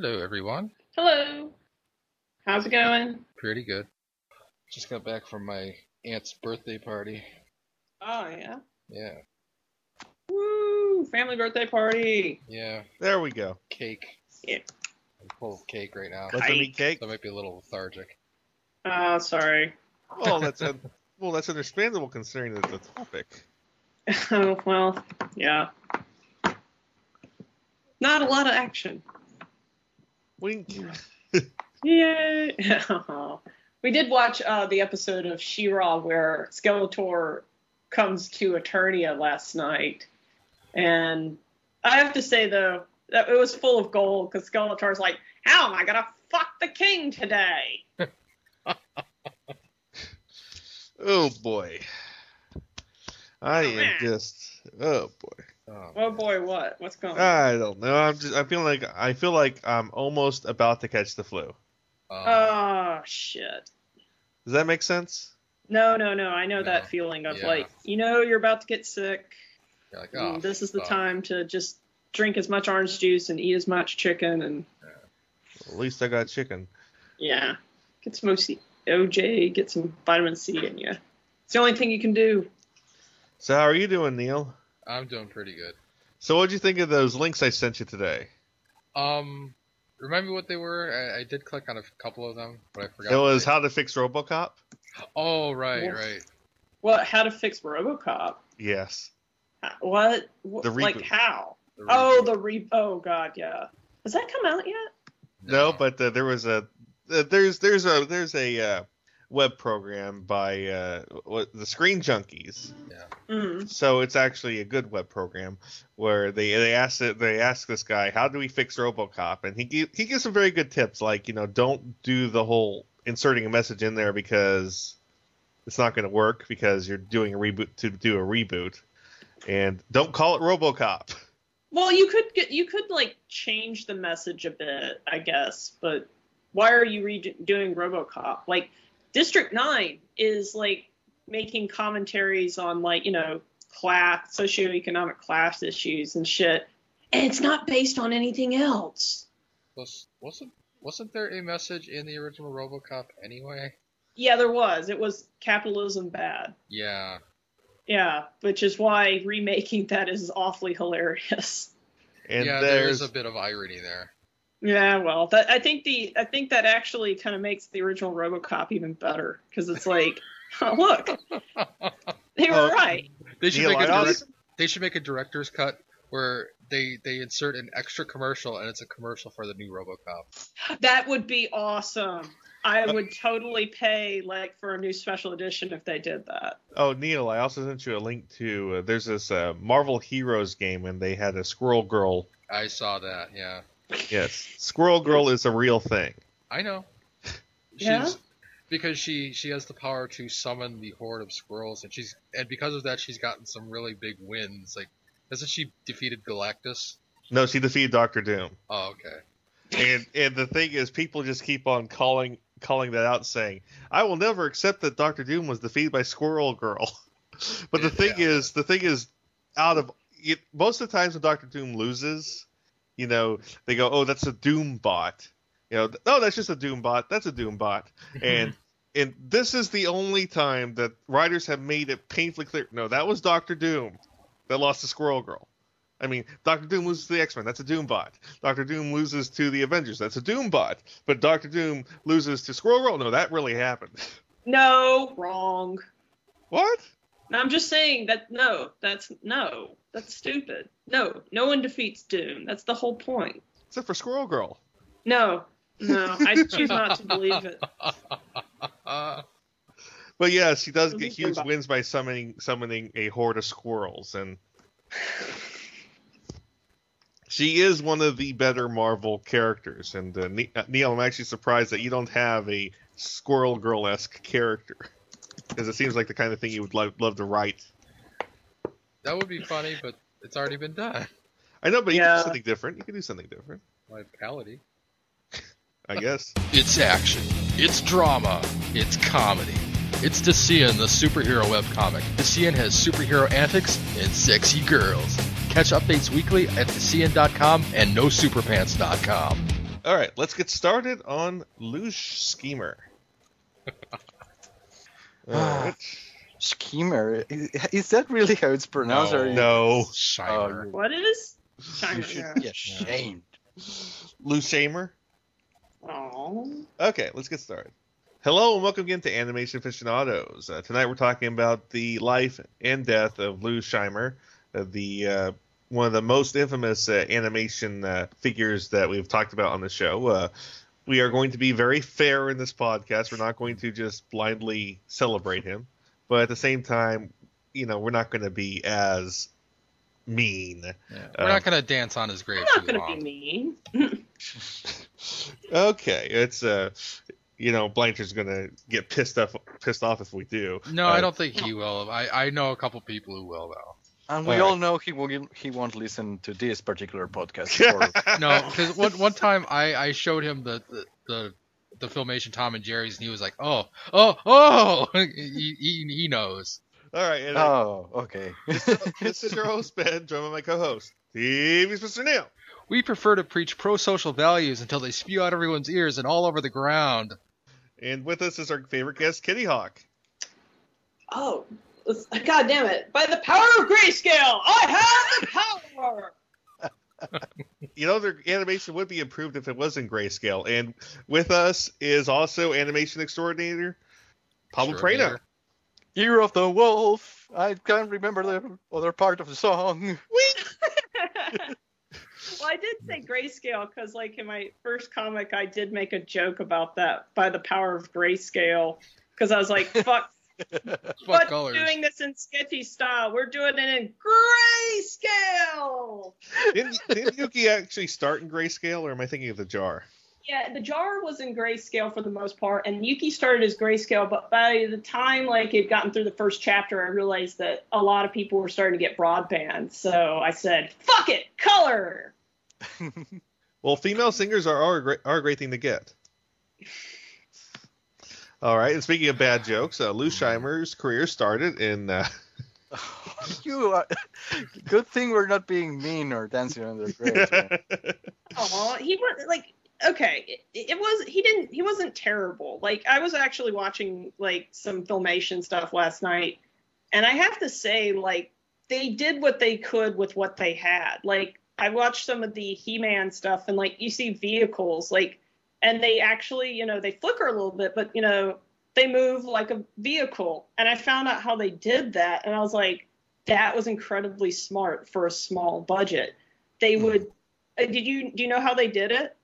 Hello, everyone. Hello. How's it going? Pretty good. Just got back from my aunt's birthday party. Oh yeah. Yeah, Woo! Family birthday party. yeah, There we go. cake. Yeah. I'm full of cake right now. Let them eat cake. So I might be a little lethargic. Oh, sorry. Well, that's un- well, that's understandable considering the, the topic. oh well, yeah. Not a lot of action. Wink. Yay! we did watch uh, the episode of She-Ra where Skeletor comes to Eternia last night, and I have to say though that it was full of gold because Skeletor's like, "How am I gonna fuck the king today?" Oh boy. I Oh, am man. just. Oh boy. Oh, Oh boy, what? What's going on? I don't know. I'm just. I feel like I feel like I'm almost about to catch the flu. um, Oh shit. Does that make sense? No, no, no. I know No. that feeling of Yeah. like, you know, you're about to get sick. you're like, oh, this is the fuck. time to just drink as much orange juice and eat as much chicken and At least I got chicken. yeah, get some OC- OJ, get some vitamin C in you. It's the only thing you can do. So how are you doing, Neil? I'm doing pretty good. So what'd you think of those links I sent you today? Um, remember what they were? I, I did click on a couple of them, but I forgot. It was how to fix RoboCop. Oh, right, What? right. What? How to fix RoboCop? Yes. What? What- The like reboot. how? The Oh, the re. Oh God, yeah. Has that come out yet? No, but uh, there was a uh, there's there's a there's a uh, web program by uh, what, the Screen Junkies. Mm. So it's actually a good web program where they they ask it they ask this guy how do we fix RoboCop and he he gives some very good tips like you know don't do the whole inserting a message in there because it's not going to work because you're doing a reboot to do a reboot and don't call it RoboCop. Well, you could get you could like change the message a bit, I guess, but why are you redoing RoboCop? Like District 9 is like making commentaries on like, you know, class socioeconomic class issues and shit. And it's not based on anything else. Was, wasn't wasn't there a message in the original RoboCop anyway? Yeah, there was. It was capitalism bad. Yeah. Yeah, which is why remaking that is awfully hilarious. And yeah, there is there's a bit of irony there. Yeah, well, that I think the I think that actually kind of makes the original RoboCop even better because it's like, oh, look, they were Oh, right. They should make a I also- direct, they should make a director's cut where they they insert an extra commercial and it's a commercial for the new RoboCop. That would be awesome. I would totally pay like for a new special edition if they did that. Oh, Neil, I also sent you a link to. Uh, there's this uh, Marvel Heroes game, and they had a Squirrel Girl. I saw that. Yeah, Yes, Squirrel Girl is a real thing. I know. She's Yeah? because she she has the power to summon the horde of squirrels and she's and because of that she's gotten some really big wins. Like hasn't she defeated Galactus? No, she defeated Doctor Doom, Oh, okay. and and the thing is, people just keep on calling calling that out, saying, "I will never accept that Doctor Doom was defeated by Squirrel Girl." but the thing is, the thing is, out of it, most of the times when Doctor Doom loses, you know, they go, "Oh, that's a Doom bot." You know, no, oh, that's just a Doom bot. That's a Doom bot. and and this is the only time that writers have made it painfully clear. No, that was Doctor Doom that lost to Squirrel Girl. I mean, Doctor Doom loses to the X Men. That's a Doom bot. Doctor Doom loses to the Avengers. That's a Doom bot. But Doctor Doom loses to Squirrel Girl. No, that really happened. No, wrong. what? No, I'm just saying that no, that's no, that's stupid. No, no one defeats Doom. That's the whole point. Except for Squirrel Girl. No, no, I choose not to believe it. But yeah, she does get huge wins by summoning summoning a horde of squirrels, and she is one of the better Marvel characters. And uh, Ne- uh, Neil, I'm actually surprised that you don't have a Squirrel Girl esque character, because it seems like the kind of thing you would love, love to write. That would be funny, but it's already been done. I know, but you can do something different. You can do something different, Vitality. I guess. It's action. It's drama. It's comedy. It's Decian, the superhero webcomic. Decian has superhero antics and sexy girls. Catch updates weekly at Decian.com and NoSuperpants.com. All right, let's get started on Luge Schemer. Uh, All right. Schemer. I- Is that really how it's pronounced? No. Or No, Shimer. Oh, What is? you China. should be ashamed. Luge Shamer. Oh. Okay, let's get started. Hello and welcome again to Animation Aficionados. Uh, tonight we're talking about the life and death of Lou Scheimer, uh, the uh, one of the most infamous uh, animation uh, figures that we've talked about on the show. Uh, we are going to be very fair in this podcast. We're not going to just blindly celebrate him, but at the same time, you know, we're not going to be as mean. Yeah. We're not gonna dance on his grave I'm not gonna be mean. Okay, it's uh, you know, Blanchard's gonna get pissed off pissed off if we do. No, Uh, I don't think he will. I, I know a couple people who will though. And we Alright. all know he will he won't listen to this particular podcast. Or, No, because one one time I, I showed him the, the the the filmation Tom and Jerry's and he was like, oh oh oh, he, he, he knows. All right, and uh, oh, okay. this is your host Ben, joined by my co-host TV's Mr. Neil. We prefer to preach pro-social values until they spew out everyone's ears and all over the ground. And with us is our favorite guest, Kittyhawk. Oh, let's- God damn it! By the power of grayscale, I have the power. You know, their animation would be improved if it was in grayscale. And with us is also animation extraordinator, Pablo Extraordinaire. Prano. Year of the Wolf. I can't remember the other part of the song. well, I did say grayscale because, like, in my first comic, I did make a joke about that by the power of grayscale because I was like, "Fuck, Fuck but colors. doing this in sketchy style. We're doing it in grayscale." Didn't, didn't Yuki actually start in grayscale, or am I thinking of the jar? Yeah, the jar was in grayscale for the most part, and Yuki started as grayscale. But by the time like it gotten through the first chapter, I realized that a lot of people were starting to get broadband. So I said, "Fuck it, color." Well, female singers are, are, a, great, are a great thing to get. All right, and speaking of bad jokes, uh, Lou Scheimer's career started in. Uh, you are, good thing we're not being mean or dancing on the grave. man. Aw, he was like okay. It, it was he didn't he wasn't terrible. Like I was actually watching like some filmation stuff last night, and I have to say like they did what they could with what they had. Like I watched some of the He-Man stuff, and like you see vehicles like, and they actually you know they flicker a little bit, but you know they move like a vehicle. And I found out how they did that, and I was like, that was incredibly smart for a small budget. They would. uh, Did you do you know how they did it?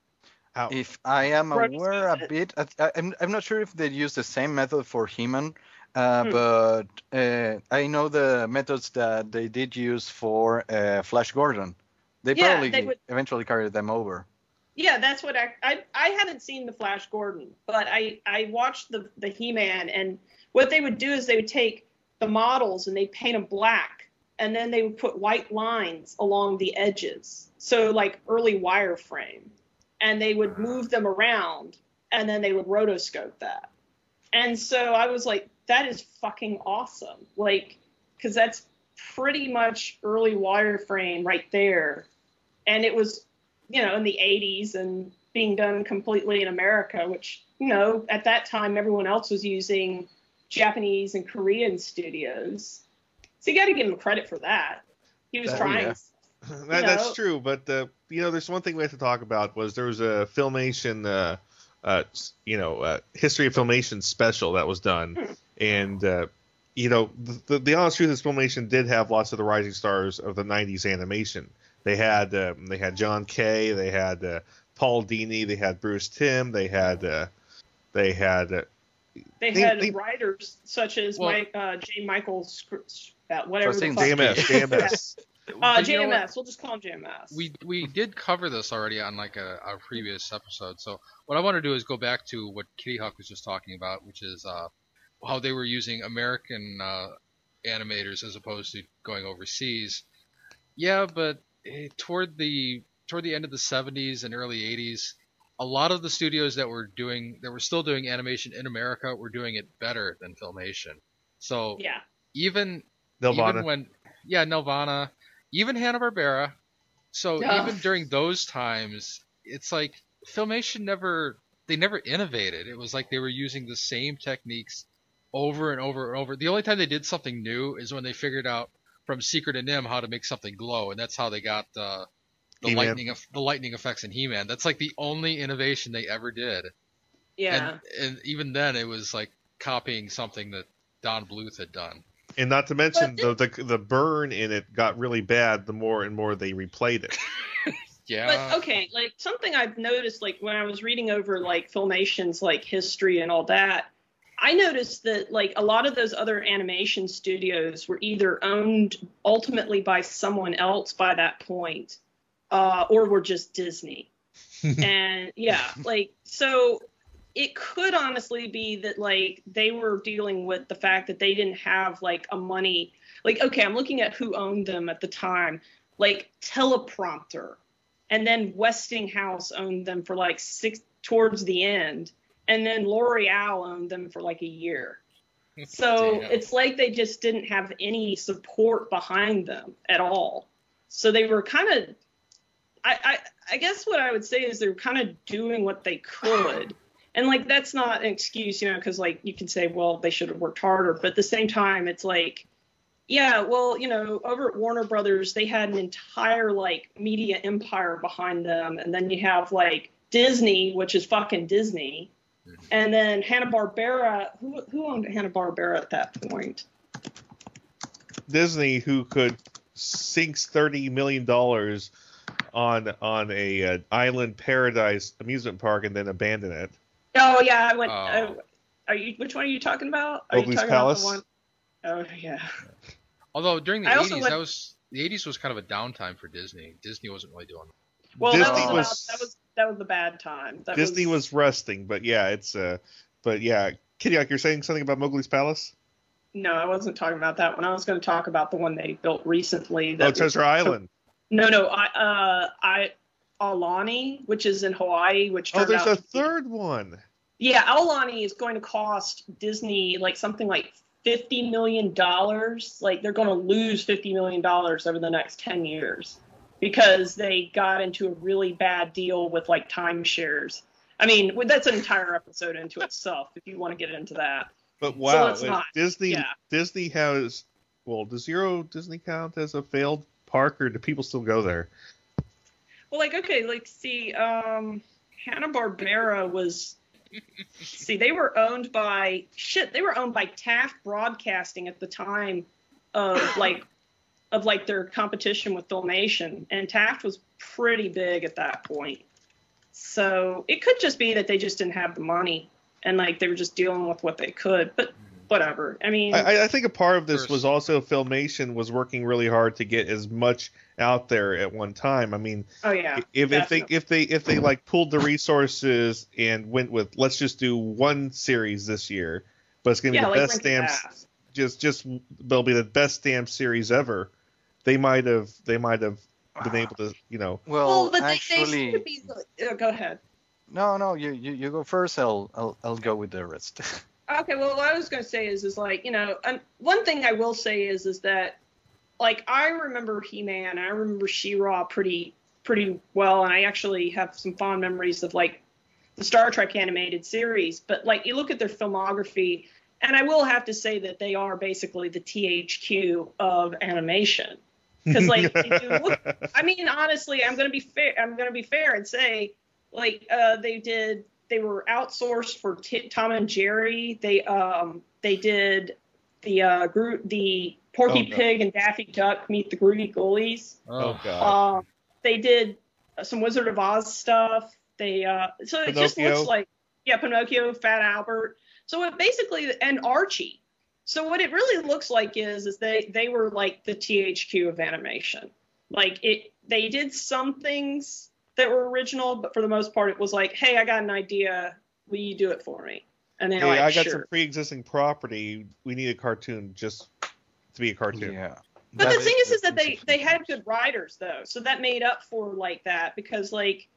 How? If I am aware a bit, I, I- I'm, I'm not sure if they use the same method for He-Man, uh, Hmm. but uh, I know the methods that they did use for uh, Flash Gordon. They Yeah, probably they would- eventually carried them over. Yeah, that's what I, I I haven't seen the Flash Gordon, but I I watched the the He-Man and what they would do is they would take the models and they paint them black and then they would put white lines along the edges. So like early wireframe and they would move them around and then they would rotoscope that. And so I was like that is fucking awesome. Like cuz that's pretty much early wireframe right there. And it was you know, in the 80s and being done completely in America, which, you know, at that time everyone else was using Japanese and Korean studios. So you got to give him credit for that. He was Oh, trying. yeah. That, that's know. true, but uh, you know, there's one thing we have to talk about was there was a filmation, uh, uh, you know, uh, history of filmation special that was done, Hmm. and uh, you know, the, the, the honest truth is filmation did have lots of the rising stars of the '90s animation. They had uh, they had John K., they had uh, Paul Dini, they had Bruce Timm, they had uh, they had uh, They They- had they- writers such as Well- Mike, uh, J. Michael, Scr- uh, whatever the Trusting fuck. JMS, JMS. Uh, But you know? JMS. We'll just call him JMS. we we did cover this already on like a, a previous episode. So what I want to do is go back to what Kittyhawk was just talking about, which is uh, how they were using American uh, animators as opposed to going overseas. Yeah, but Eh, toward the toward the end of the 70s and early 80s, a lot of the studios that were doing that were still doing animation in America were doing it better than Filmation. So yeah. even Nelvana. even when yeah Nelvana, even Hanna Barbera. So Ugh. even during those times, it's like Filmation never they never innovated. It was like they were using the same techniques over and over and over. The only time they did something new is when they figured out from Secret of NIMH how to make something glow, and that's how they got uh, the He-Man. lightning eff- the lightning effects in He-Man. That's like the only innovation they ever did. Yeah. And, and even then, it was like copying something that Don Bluth had done. And not to mention But the, the the burn in it got really bad the more and more they replayed it. Yeah. But okay, like something I've noticed, like when I was reading over like Filmation's like history and all that, I noticed that like a lot of those other animation studios were either owned ultimately by someone else by that point, uh, or were just Disney. and yeah, like so it could honestly be that like they were dealing with the fact that they didn't have like a money like okay, I'm looking at who owned them at the time, like teleprompter and then Westinghouse owned them for like six towards the end, and then L'Oreal owned them for like a year. So Damn. it's like they just didn't have any support behind them at all. So they were kind of, I, I, I guess what I would say is they were kind of doing what they could. And like that's not an excuse, you know, because like you can say, well, they should have worked harder, but at the same time, it's like, yeah, well, you know, over at Warner Brothers, they had an entire like media empire behind them, and then you have like Disney, which is fucking Disney, and then Hanna Barbera. Who who owned Hanna Barbera at that point? Disney, who could sinks thirty million dollars on on a uh, island paradise amusement park and then abandon it. Oh yeah, I went. Oh. Uh, are you? Which one are you talking about? Are you talking Palace? about the one? Oh yeah. Although during the 80s, went- that was the 80s was kind of a downtime for Disney. Disney wasn't really doing. Well, Disney that was, was about, that was that was the bad time. That Disney was resting, but yeah, it's uh, but yeah, Kitty, you're saying something about Mowgli's Palace? No, I wasn't talking about that one. I was going to talk about the one they built recently. Oh, That Treasure Island. No, no, I, uh, I, Aulani, which is in Hawaii, which Oh, there's out a third one. Yeah, Aulani is going to cost Disney like something like fifty million dollars. Like they're going to lose fifty million dollars over the next ten years because they got into a really bad deal with like timeshares. I mean, that's an entire episode into itself if you want to get into that. But wow, let's not. Disney Yeah. Disney has well, does Euro Disney count as a failed park, or do people still go there? Well, like okay, like see, um, Hanna Barbera was. see, they were owned by shit. They were owned by Taft Broadcasting at the time of like of like their competition with Filmation, and Taft was pretty big at that point. So it could just be that they just didn't have the money, and like they were just dealing with what they could. But mm-hmm. whatever. I mean, I, I think a part of this First- was also Filmation was working really hard to get as much out there at one time. I mean, oh yeah, if if they if they if they like pulled the resources and went with let's just do one series this year, but it's gonna be yeah, the like best Rankin damn Bass. just just they'll be the best damn series ever. They might have they might have been able to you know Well, Well, but they, they actually, seem to be. Uh, go ahead. no, no, you, you, you go first. I'll, I'll, I'll go with the rest. Okay, well, what I was going to say is, is like, you know, um, one thing I will say is, is that, like, I remember He-Man, and I remember She-Ra pretty, pretty well, and I actually have some fond memories of like the Star Trek animated series. But like, you look at their filmography, and I will have to say that they are basically the THQ of animation. Because like, look I mean, honestly, I'm gonna be fair. I'm gonna be fair and say, like, uh, they did. They were outsourced for T- Tom and Jerry. They um they did the uh Gro- the Porky Oh. Pig and Daffy Duck meet the Groovy Ghoulies. oh god Um, they did some Wizard of Oz stuff. They uh, so it just looks like yeah, Pinocchio, Fat Albert. So it basically and Archie. So what it really looks like is is they they were like the THQ of animation. Like it, they did some things that were original, but for the most part, it was like, hey, I got an idea. Will you do it for me? And they're hey like, I got sure. some pre-existing property we need a cartoon just to be a cartoon yeah. But That the thing is, is that they they had good writers though, so that made up for like that because like,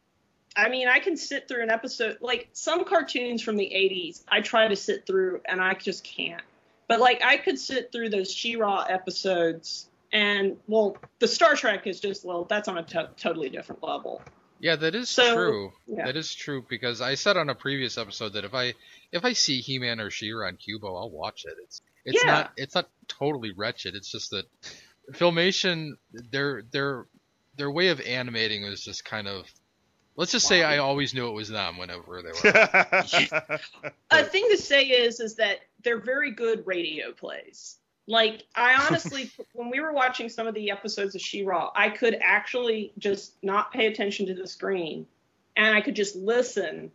I mean, I can sit through an episode like some cartoons from the '80s. I try to sit through and I just can't. But like, I could sit through those She-Ra episodes, and well, the Star Trek is just well, that's on a totally different level. Yeah, that is So- true. yeah. That is true because I said on a previous episode that if I if I see He-Man or She-Ra on Qubo, I'll watch it. It's it's Yeah. not it's not totally wretched. It's just that Filmation their their their way of animating was just kind of let's just say I always knew it was them whenever they were. A thing to say is is that they're very good radio plays. Like I honestly, when we were watching some of the episodes of She-Ra, I could actually just not pay attention to the screen, and I could just listen,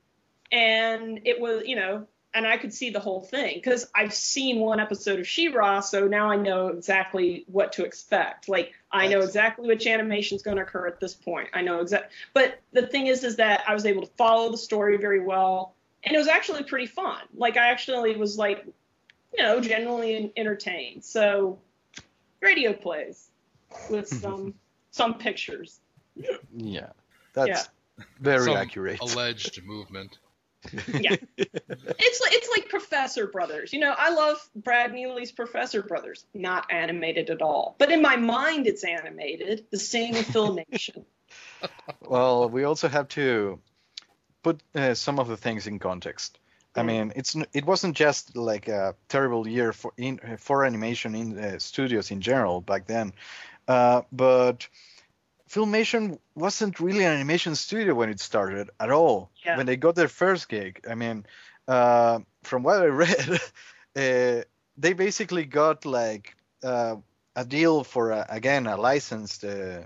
and it was you know, and I could see the whole thing because I've seen one episode of She-Ra, so now I know exactly what to expect. Like I know exactly which animation is going to occur at this point. I know exact. But the thing is, is that I was able to follow the story very well and it was actually pretty fun. Like I actually was like, you know, genuinely entertained. So radio plays with mm-hmm. some some pictures. Yeah, that's very Some accurate. Alleged movement. Yeah, it's like it's like Professor Brothers. You know, I love Brad Neely's Professor Brothers. Not animated at all, but in my mind, it's animated. The same with Filmation. Well, we also have to put uh, some of the things in context. I mean, it's it wasn't just like a terrible year for in for animation in uh, studios in general back then, uh, but Filmation wasn't really an animation studio when it started at all. Yeah. When they got their first gig, I mean, uh, from what I read, uh, they basically got like uh, a deal for a, again a licensed uh,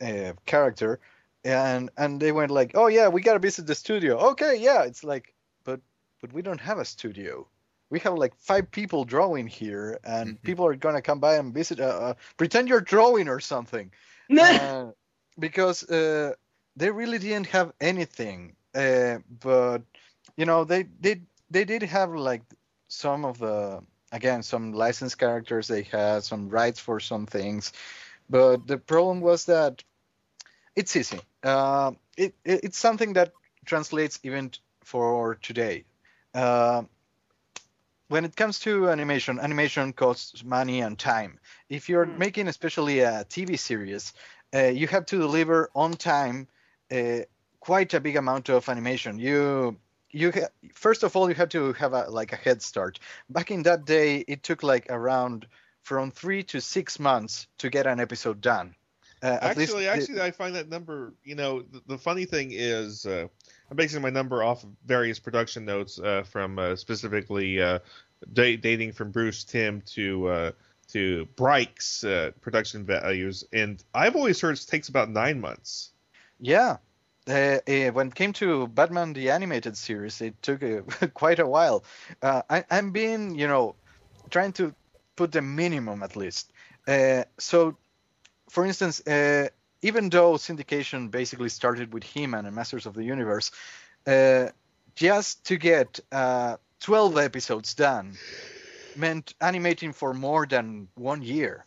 uh, character and and they went like oh yeah we gotta visit the studio okay yeah it's like but but we don't have a studio we have like five people drawing here and Mhm. people are gonna come by and visit uh, uh, pretend you're drawing or something uh, because uh, they really didn't have anything uh, but you know they they they did have like some of the again some licensed characters they had some rights for some things but the problem was that it's easy. Uh, it, it it's something that translates even for today. Uh, when it comes to animation animation costs money and time if you're Mm. making especially a tv series uh, you have to deliver on time uh, quite a big amount of animation you you ha- first of all you have to have a like a head start back in that day it took like around from three to six months to get an episode done uh, least actually, the- actually, I find that number. You know, the, the funny thing is, uh, I'm basing my number off of various production notes uh, from uh, specifically uh, da- dating from Bruce Timm to uh, to Bryke's uh, production values, and I've always heard it takes about nine months. Yeah. Uh, uh, when it came to Batman the animated series, it took uh, quite a while. I, I'm being, you know, trying to put the minimum at least. So, for instance, even though syndication basically started with He-Man and Masters of the Universe, uh, just to get uh, 12 episodes done meant animating for more than one year.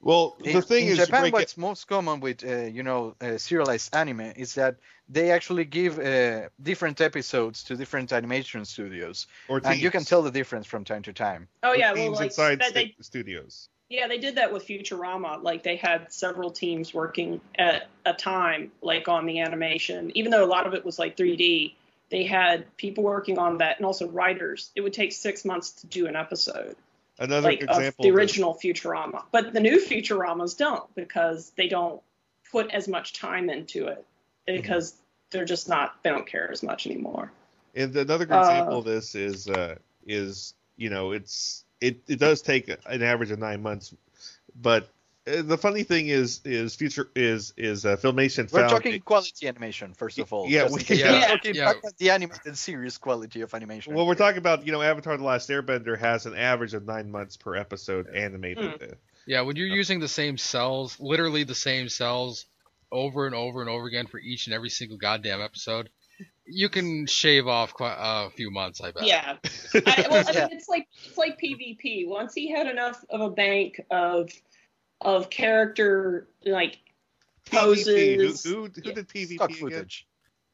Well, the In, thing in is, to Japan, break it, what's most common with uh, you know uh, serialized anime is that they actually give uh, different episodes to different animation studios, or and you can tell the difference from time to time. oh Or yeah, well teams like inside that, they studios. Yeah, they did that with Futurama. Like they had several teams working at a time, like on the animation. Even though a lot of it was like 3D, they had people working on that and also writers. It would take six months to do an episode, Another like of example. the of this- original Futurama. But the new Futuramas don't because they don't put as much time into it because they're just not. They don't care as much anymore. And another good Uh, example of this is uh, is you know it's it, it does take an average of nine months, but uh, the funny thing is is future is is uh, filmation We're found talking quality animation first of all. Yeah, we- in case. yeah, We're talking yeah. Batman the animated series quality of animation. well we're talking about you know Avatar: The Last Airbender has an average of nine months per episode animated. Uh, Yeah, when you're using the same cels, literally the same cels, over and over and over again for each and every single goddamn episode, you can shave off quite a few months, I bet. Yeah. I, well, I mean, it's like it's like PvP. Once he had enough of a bank of of character like poses, PvP. Who, who, who Yeah. did PvP stock again? footage.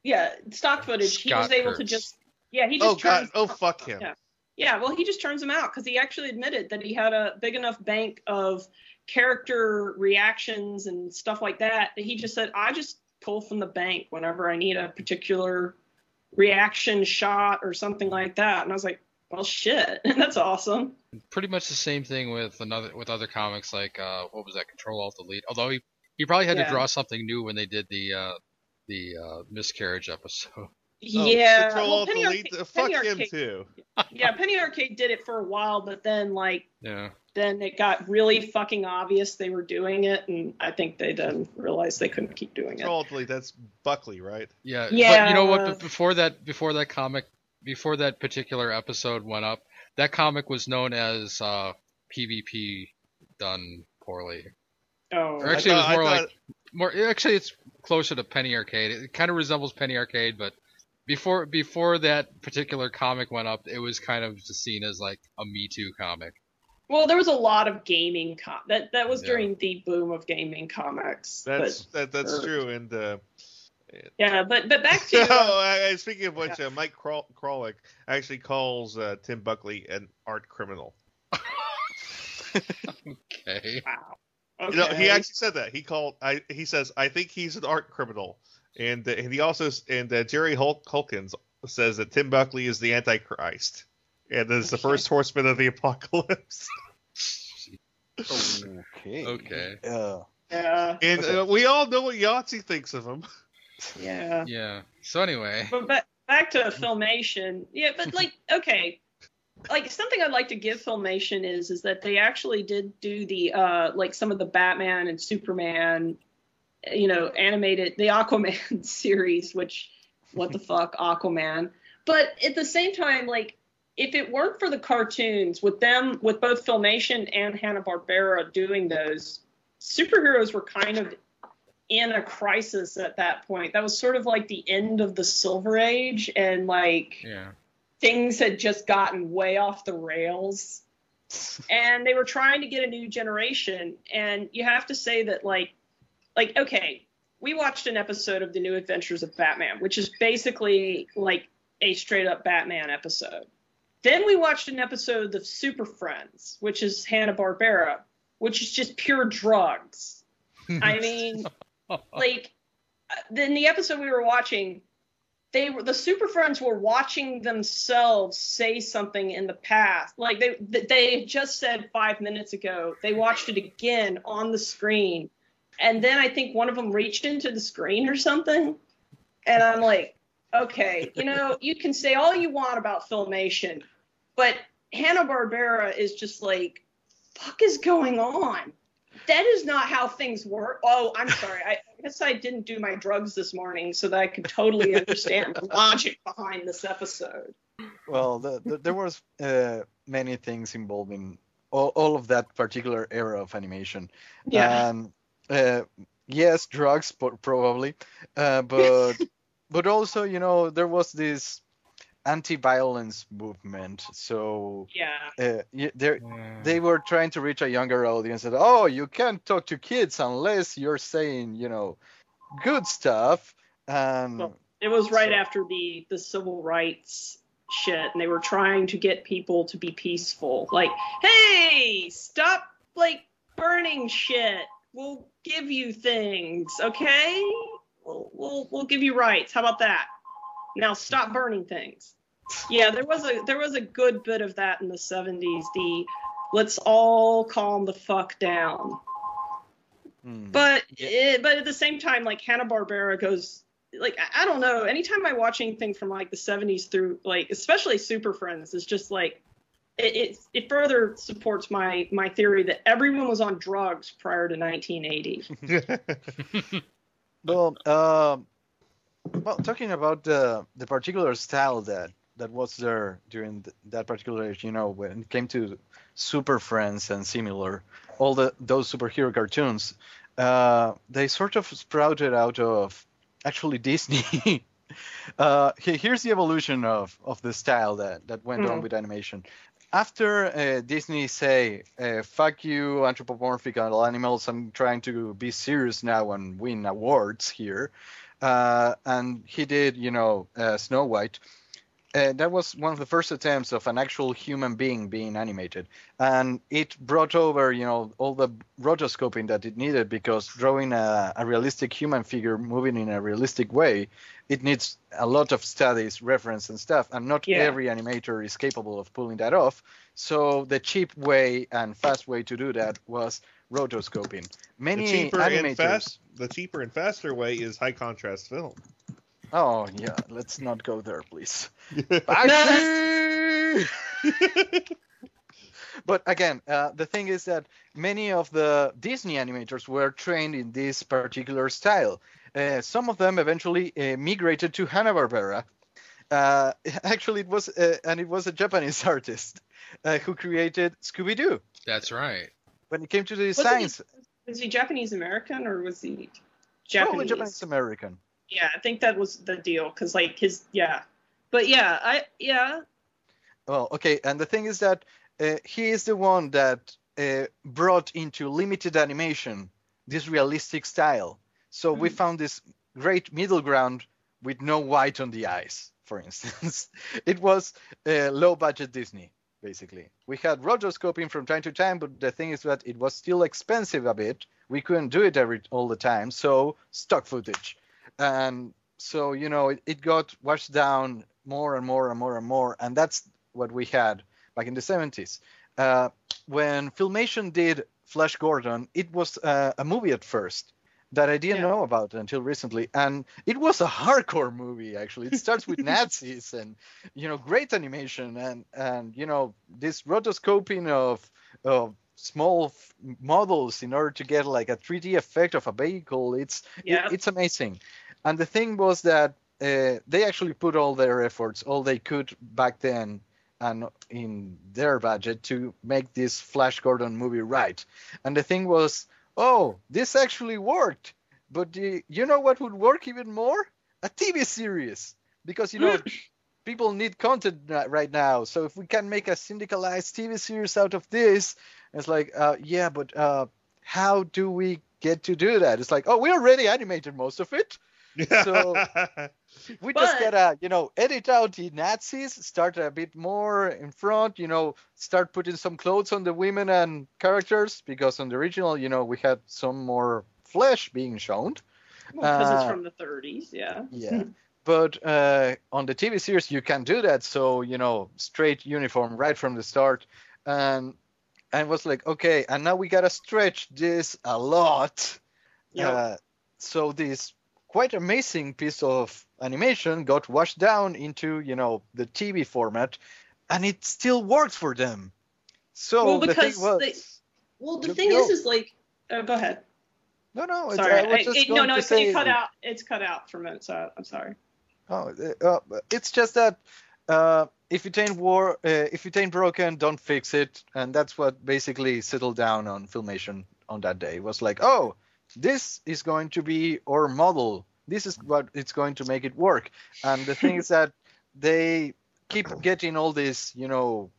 yeah, stock footage, he was Scott able to just yeah, he oh, just Oh god! Oh fuck him! Yeah. yeah, well, he just turns them out because he actually admitted that he had a big enough bank of character reactions and stuff like that that he just said, I just pull from the bank whenever I need a particular reaction shot or something like that. And I was like, well, shit, that's awesome. Pretty much the same thing with another with other comics like uh, what was that Control Alt Delete. Although he he probably had Yeah. to draw something new when they did the uh, the uh, miscarriage episode. Oh, yeah, Control well, Alt Penny Delete, Arcade- uh, fuck Penny him Arcade- too. yeah, Penny Arcade did it for a while, but then like Yeah. Then it got really fucking obvious they were doing it, and I think they then realized they couldn't keep doing it. Control Alt Delete. That's Buckley, right? Yeah, but you know what? But before that, before that comic, before that particular episode went up, that comic was known as uh, PvP done poorly. Oh, Or actually, it was more thought- like more. Actually, it's closer to Penny Arcade. It kind of resembles Penny Arcade, but before before that particular comic went up, it was kind of just seen as like a Me Too comic. Well, there was a lot of gaming com- that that was Yeah. during the boom of gaming comics. That's that, that's or- true. And uh, yeah, but but back so, to uh, speaking of which, uh, Mike Kraw- Krahulik actually calls uh, Tim Buckley an art criminal. Okay. wow. You know, he actually said that. He called. I. He says, I think he's an art criminal, and uh, and he also and uh, Jerry Hulk, Holkins says that Tim Buckley is the Antichrist, and is the first horseman of the apocalypse. Okay. Okay. Uh, Yeah, And uh, we all know what Yahtzee thinks of him. yeah. Yeah. So anyway, But back back to filmation. Yeah, but like okay. Like something I'd like to give filmation is is that they actually did do the uh like some of the Batman and Superman you know animated the Aquaman series which what the fuck Aquaman but at the same time like if it weren't for the cartoons with them with both filmation and Hanna-Barbera doing those superheroes were kind of in a crisis at that point. That was sort of like the end of the Silver Age, and like yeah. things had just gotten way off the rails. And they were trying to get a new generation. And you have to say that, like, like okay, we watched an episode of the New Adventures of Batman, which is basically like a straight up Batman episode. Then we watched an episode of Super Friends, which is Hanna Barbera, which is just pure drugs. I mean, like in the episode we were watching they were the super friends were watching themselves say something in the past. Like they they just said five minutes ago they watched it again on the screen. And then i think one of them reached into the screen or something. And i'm like okay you know you can say all you want about filmation but hanna-barbera is just like fuck is going on that is not how things work. Oh, I'm sorry. I guess I didn't do my drugs this morning so that I could totally understand the logic behind this episode. well, the, the, there was uh, many things involving all, all of that particular era of animation. Yeah. And uh, yes, drugs probably, uh, but but also you know there was this anti-violence movement. So yeah. uh, y- there Yeah. they were trying to reach a younger audience and oh you can't talk to kids unless you're saying you know good stuff and Well, It was right So- after the the civil rights shit, and they were trying to get people to be peaceful. Like, hey, stop like burning shit. We'll give you things, okay? We'll we'll, we'll give you rights. How about that? Now stop burning things. Yeah, there was a there was a good bit of that in the 70s. The let's all calm the fuck down. Hmm. But Yeah. it, but at the same time, like Hanna Barbera goes like I, I don't know. Anytime I watch anything from like the '70s through like especially Super Friends, is just like it, it it further supports my my theory that everyone was on drugs prior to 1980. Well, um, well, talking about the the particular style that that was there during th- that particular age, you know, when it came to Super Friends and similar, all the those superhero cartoons, uh, they sort of sprouted out of actually Disney. uh, here's the evolution of of the style that that went on Mhm. with animation. After uh, Disney say, uh, "Fuck you, anthropomorphic animals," I'm trying to be serious now and win awards here, uh, and he did, you know, uh, Snow White. uh, that was one of the first attempts of an actual human being being animated, and it brought over, you know, all the rotoscoping that it needed because drawing a, a realistic human figure moving in a realistic way, it needs a lot of studies, reference, and stuff, and not Yeah. every animator is capable of pulling that off. So the cheap way and fast way to do that was rotoscoping. Many the cheaper animators. and fast, the cheaper and faster way is high contrast film. Oh yeah, let's not go there, please. But again, uh, the thing is that many of the Disney animators were trained in this particular style. Uh, some of them eventually uh, migrated to Hanna Barbera. Uh, actually, it was uh, and it was a Japanese artist uh, who created Scooby Doo. That's right. When it came to the Wasn't designs, he, was he Japanese American or was he probably Japanese? Japanese American. Yeah, I think that was the deal because like his yeah, but yeah, I yeah Well, okay, and the thing is that uh, he is the one that uh, brought into limited animation this realistic style. So we Mhm. found this great middle ground with no white on the eyes, for instance. it was uh, low budget Disney, basically. We had rotoscoping from time to time, but the thing is that it was still expensive a bit. We couldn't do it every all the time, so stock footage. And so, you know, it, it got washed down more and more and more and more, and that's what we had back in the 70s. Uh, when Filmation did Flash Gordon, it was uh, a movie at first that I didn't Yeah. know about until recently, and it was a hardcore movie. Actually, it starts with Nazis and you know great animation and and you know this rotoscoping of of small f- models in order to get like a 3D effect of a vehicle. It's it- yeah it's amazing. And the thing was that uh, they actually put all their efforts, all they could back then, and in their budget to make this Flash Gordon movie right. And the thing was, oh, this actually worked. But the, you know what would work even more? A TV series, because you know people need content right now. So if we can make a syndicalized TV series out of this, it's like, uh, yeah, but uh, how do we get to do that? It's like, oh, we already animated most of it. So- We just But- gotta, you know, edit out the Nazis, start a bit more in front, you know, start putting some clothes on the women and characters because on the original, you know, we had some more flesh being shown. because uh, it's from the 30s. Yeah. Yeah. But uh, on the TV series, you can do that. So you know, straight uniform right from the start, and and was like, okay, and now we gotta stretch this a lot. Yep. Uh, so this quite amazing piece of animation got washed down into you know the TV format, and it still works for them. So Well, the thing because was, they- Well, the thing is, is like, oh, go ahead. no, no, it's, Sorry, I it- no, no, to it, say, cut out. It's cut out for a minute, so I'm sorry. Oh, uh, uh, it's just that uh, if it ain't war, uh, if it ain't broken, don't fix it, and that's what basically settled down on Filmation on that day. It was like, oh, this is going to be our model. This is what it's going to make it work. And the thing is that they keep getting all these, you know,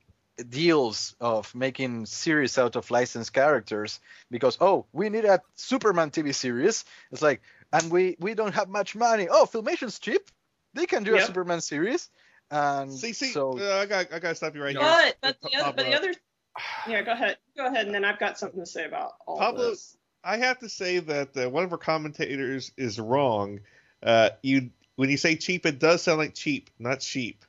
deals of making series out of licensed characters because oh, we need a Superman TV series. It's like, and we we don't have much money. Oh, Filmation's cheap. They can do a Superman series. And see, see, so uh, I got, I got to stop you right here. But but the other, but the other, yeah, go ahead, go ahead, and then I've got something to say about all Pablo- this. I have to say that uh, one of our commentators is wrong. Uh, you when you say cheap, it does sound like cheap, not sheep.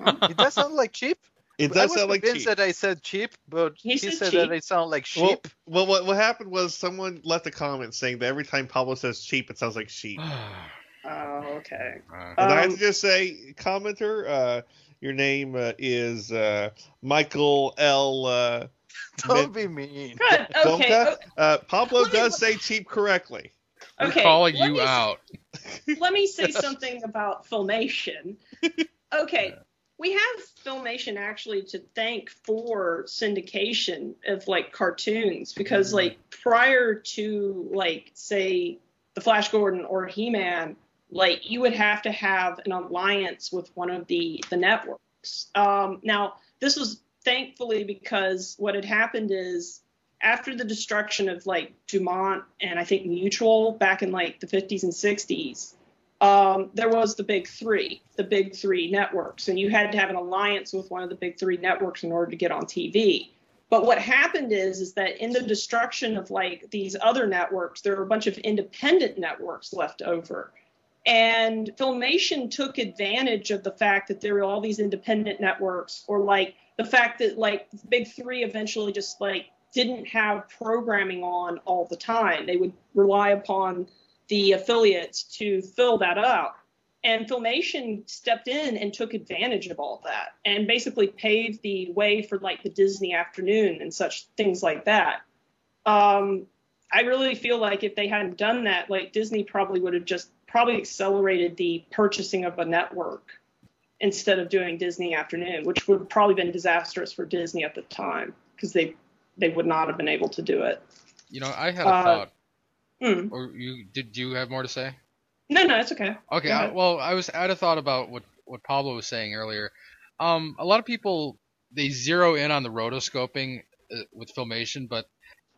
it does sound like cheap. It I does was sound like convinced cheap. that I said cheap, but He he, said said that it sounded like sheep. well, what what happened was someone left a comment saying that every time Pablo says cheap, it sounds like sheep. Oh, okay. And I have Um, to just say, commenter, uh, your name uh, is uh, Michael L. Uh, Don't be mean. Good. Okay. Donka. Uh, Pablo me- does say cheap correctly. o- we're okay. calling let you me- out. let me say something about Filmation. Okay, we have Filmation actually to thank for syndication of like cartoons because Mm-hmm. like prior to like say the Flash Gordon or He-Man, like you would have to have an alliance with one of the the networks. Um, now this was thankfully because what had happened is after the destruction of like Dumont and I think Mutual back in like the 50s and 60s, um, there was the big three, the big three networks, and you had to have an alliance with one of the big three networks in order to get on TV. But what happened is, is that in the destruction of like these other networks, there were a bunch of independent networks left over. And Filmation took advantage of the fact that there were all these independent networks, or like the fact that like the big three eventually just like didn't have programming on all the time. They would rely upon the affiliates to fill that up. And Filmation stepped in and took advantage of all that and basically paved the way for like the Disney afternoon and such things like that. Um, I really feel like if they hadn't done that, like Disney probably would have just probably accelerated the purchasing of a network instead of doing Disney afternoon, which would have probably been disastrous for Disney at the time because they they would not have been able to do it. You know, I had a Uh, thought. Hmm. Or you did? Do you have more to say? No, no, it's okay. Okay. I, well, I was I had a thought about what what Pablo was saying earlier. Um, a lot of people they zero in on the rotoscoping uh, with filmation, but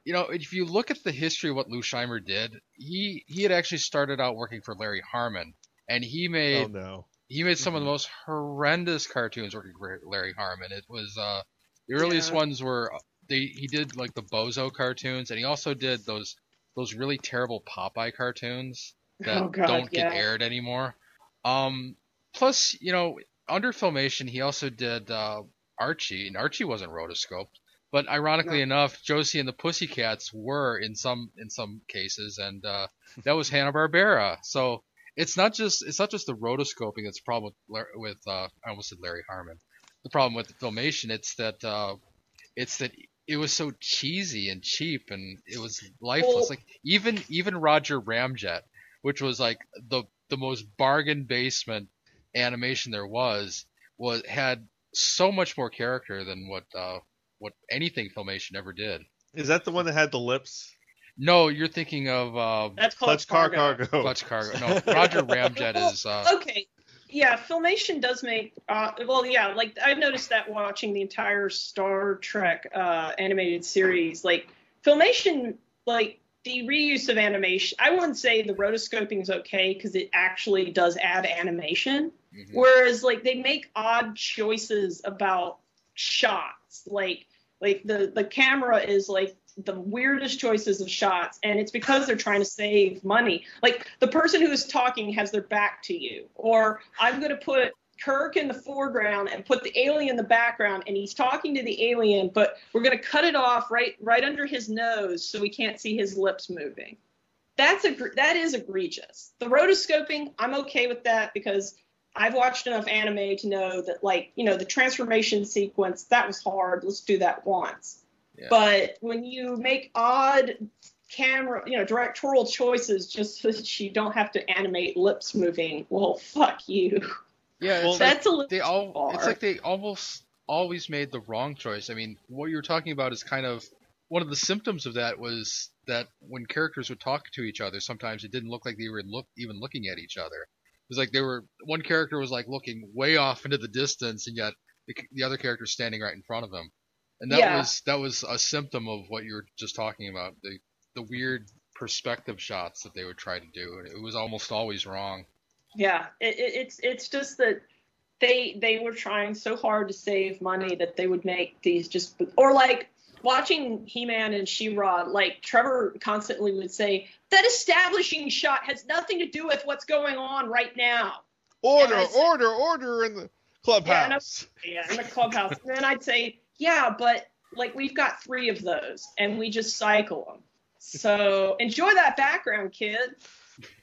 you know, if you look at the history of what Lou Scheimer did, he he had actually started out working for Larry Harmon, and he made oh no. he made some of Mm-hmm. the most horrendous cartoons working for Larry Harmon. It was uh, the earliest Yeah. ones were they he did like the Bozo cartoons, and he also did those those really terrible Popeye cartoons that Oh, God, don't get yeah. aired anymore. Um, plus, you know, under filmation, he also did uh, Archie, and Archie wasn't rotoscoped. But ironically No. enough, Josie and the Pussycats were in some in some cases, and uh, that was Hanna Barbera. So it's not just it's not just the rotoscoping that's the problem with with uh, I almost said Larry Harmon. The problem with the filmation, it's that uh, it's that it was so cheesy and cheap, and it was lifeless. Like even even Roger Ramjet, which was like the the most bargain basement animation there was, was had so much more character than what uh, what anything filmation ever did. Is that the one that had the lips? No, you're thinking of uh, That's Clutch Clutch Car Cargo. Cargo. Clutch Cargo. No, Roger Ramjet is. Uh, okay yeah filmation does make uh, well yeah like i've noticed that watching the entire star trek uh, animated series like filmation like the reuse of animation i wouldn't say the rotoscoping is okay because it actually does add animation mhm. whereas like they make odd choices about shots. Like like the the camera is like the weirdest choices of shots and it's because they're trying to save money. Like the person who is talking has their back to you. Or i'm going to put kirk in the foreground and put the alien in the background and he's talking to the alien but we're going to cut it off right right under his nose so we can't see his lips moving. That's a that is egregious. The rotoscoping i'm okay with that because I've watched enough anime to know that, like, you know, the transformation sequence, that was hard. Let's do that once. Yeah. But when you make odd camera, you know, directorial choices just so that you don't have to animate lips moving, well, fuck you. Yeah, Well, it's like That's a little they all. far. It's like they almost always made the wrong choice. I mean, what you're talking about is kind of one of the symptoms of that was that when characters would talk to each other, sometimes it didn't look like they were look even looking at each other. It was like they were one character was like looking way off into the distance, and yet the, the other character standing right in front of him. And that Yeah. was that was a symptom of what you were just talking about the the weird perspective shots that they would try to do, and it was almost always wrong. Yeah, it, it, it's it's just that they they were trying so hard to save money that they would make these just or like watching He-Man and She-Ra, like Trevor constantly would say that establishing shot has nothing to do with what's going on right now. Order, said- order, order in the clubhouse. Yeah, in the clubhouse. and then I'd say, yeah, but like we've got three of those and we just cycle them. So enjoy that background, kid.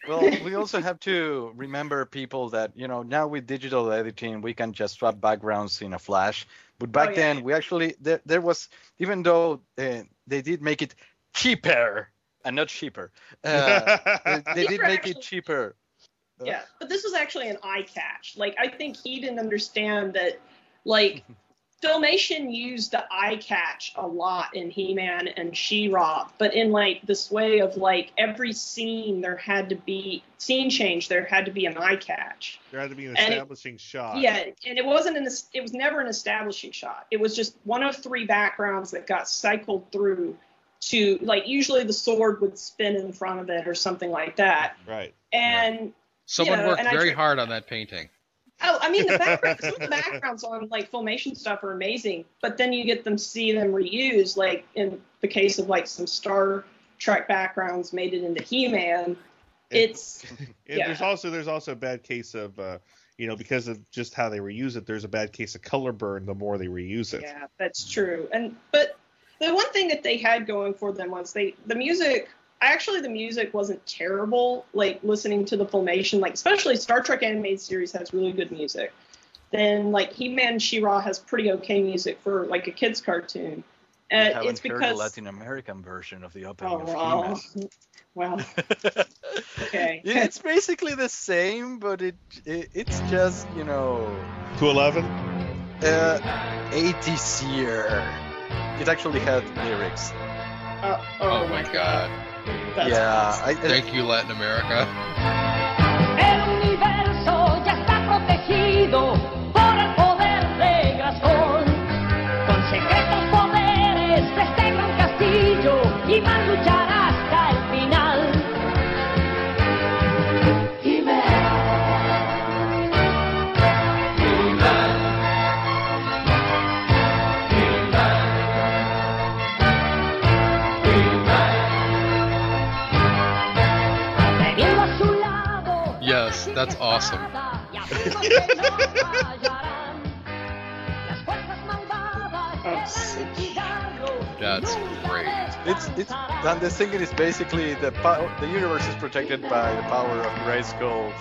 Well, we also have to remember people that you know now with digital editing we can just swap backgrounds in a flash. But back Oh, yeah, then yeah. we actually there, there was even though uh, they did make it cheaper and not cheaper, uh, they, they did make actually- it cheaper. Uh, Yeah, but this was actually an eye catch. Like I think he didn't understand that like Filmation used the eye catch a lot in He-Man and She-Ra, but in like this way of like every scene there had to be scene change, there had to be an eye catch. there had to be an And it- establishing shot. Yeah, and it wasn't an it was never an establishing shot. It was just one of three backgrounds that got cycled through to like usually the sword would spin in front of it or something like that Right. and Someone know, worked and very tr- hard on that painting. Oh, I mean the background. some of the backgrounds on like filmation stuff are amazing, but then you get them see them reused. Like in the case of like some Star Trek backgrounds made it into He-Man. It's And Yeah. there's also there's also a bad case of uh, you know because of just how they reuse it. There's a bad case of color burn the more they reuse it. yeah, that's true. And but the one thing that they had going for them was they the music. Actually, the music wasn't terrible. Like listening to the filmation, like especially Star Trek animated series has really good music. Then like He-Man, She-Ra has pretty okay music for like a kids cartoon. I Uh, haven't it's heard the Latin American version of the opening oh of wow, He-Man. wow, okay. Yeah, it's basically the same, but it, it it's just you know To eleven. uh, 80s year. It actually had lyrics. Uh, Oh, my god. That's yeah, I, I- Thank you, Latin America. Sick. awesome. That's great. it's it's and the thing is basically the pow- the universe is protected by the power of Grayskull,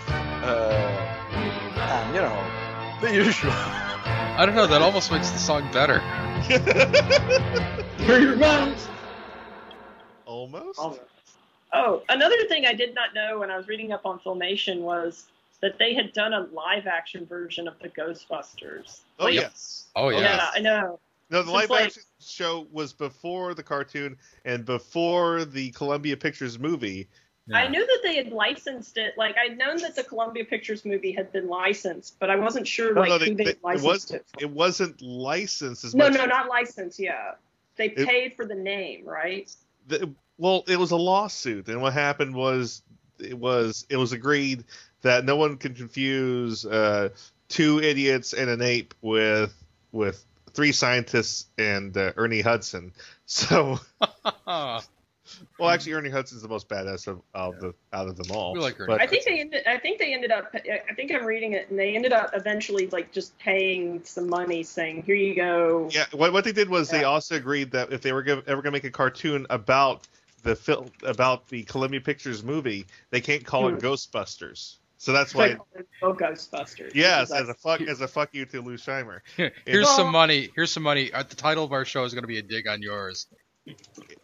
uh, and you know the usual. I don't know. That almost makes the song better. Almost. Oh, another thing I did not know when I was reading up on Filmation was that they had done a live action version of the Ghostbusters. Oh Like, yes. Oh Yeah, yeah. I know. No, the It's live like- action show was before the cartoon and before the Columbia Pictures movie. I knew that they had licensed it. Like I'd known that the Columbia Pictures movie had been licensed, but I wasn't sure No, like no, who they- they, they- it licensed was- it. for. It wasn't licensed as No, much. no, not licensed. Yeah, they It- paid for the name, right? the, well, it was a lawsuit, and what happened was it was it was agreed that no one can confuse uh, two idiots and an ape with with three scientists and uh, Ernie Hudson. So, well, actually, Ernie Hudson's the most badass of, of the out of them all. We like Ernie But- I think they ended. I think they ended up. I think I'm reading it, and they ended up eventually like just paying some money, saying, "Here you go." Yeah, what, what they did was they also agreed that if they were gonna, ever going to make a cartoon about the film about the Columbia Pictures movie, they can't call it Hmm. Ghostbusters. So that's why. like oh, Ghostbusters. Yes, as a fuck as a fuck you to Lou Scheimer. Here's Well- some money. Here's some money. Uh, the title of our show is going to be a dig on yours.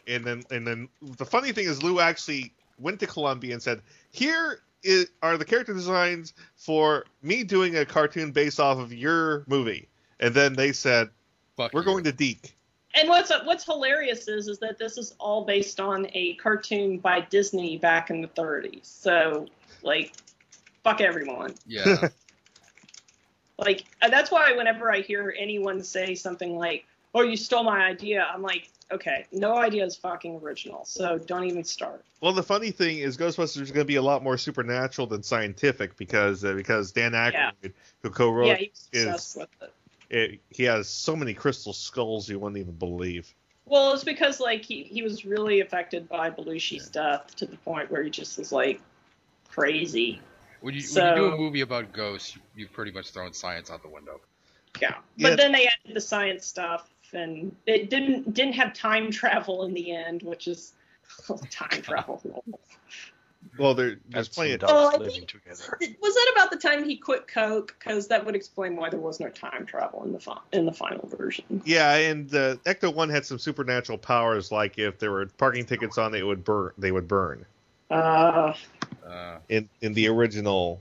And then and then the funny thing is Lou actually went to Columbia and said, "Here is, are the character designs for me doing a cartoon based off of your movie." And then they said, Fuck "We're you. going to Deke." And what's what's hilarious is is that this is all based on a cartoon by Disney back in the 30s. So like, fuck everyone. Yeah. Like that's why whenever I hear anyone say something like, "Oh, you stole my idea," I'm like, okay, no idea is fucking original. So don't even start. Well, the funny thing is, Ghostbusters is going to be a lot more supernatural than scientific because uh, because Dan Aykroyd, Yeah. who co-wrote yeah, he was is- obsessed with it. it, he has so many crystal skulls you wouldn't even believe. Well, it's because like he, he was really affected by Belushi's death to the point where he just was like crazy. when, you, when you do a movie about ghosts, you, you've pretty much thrown science out the window. Yeah. Yeah. But then they added the science stuff and it didn't didn't have time travel in the end, which is time travel. Well, there, there's That's plenty of some Oh, dogs living think- together. Was that about the time he quit coke? Because that would explain why there was no time travel in the fi- in the final version. yeah, and uh, Ecto One had some supernatural powers, like if there were parking tickets on it, it would burn. They would burn Uh, Uh, in in the original.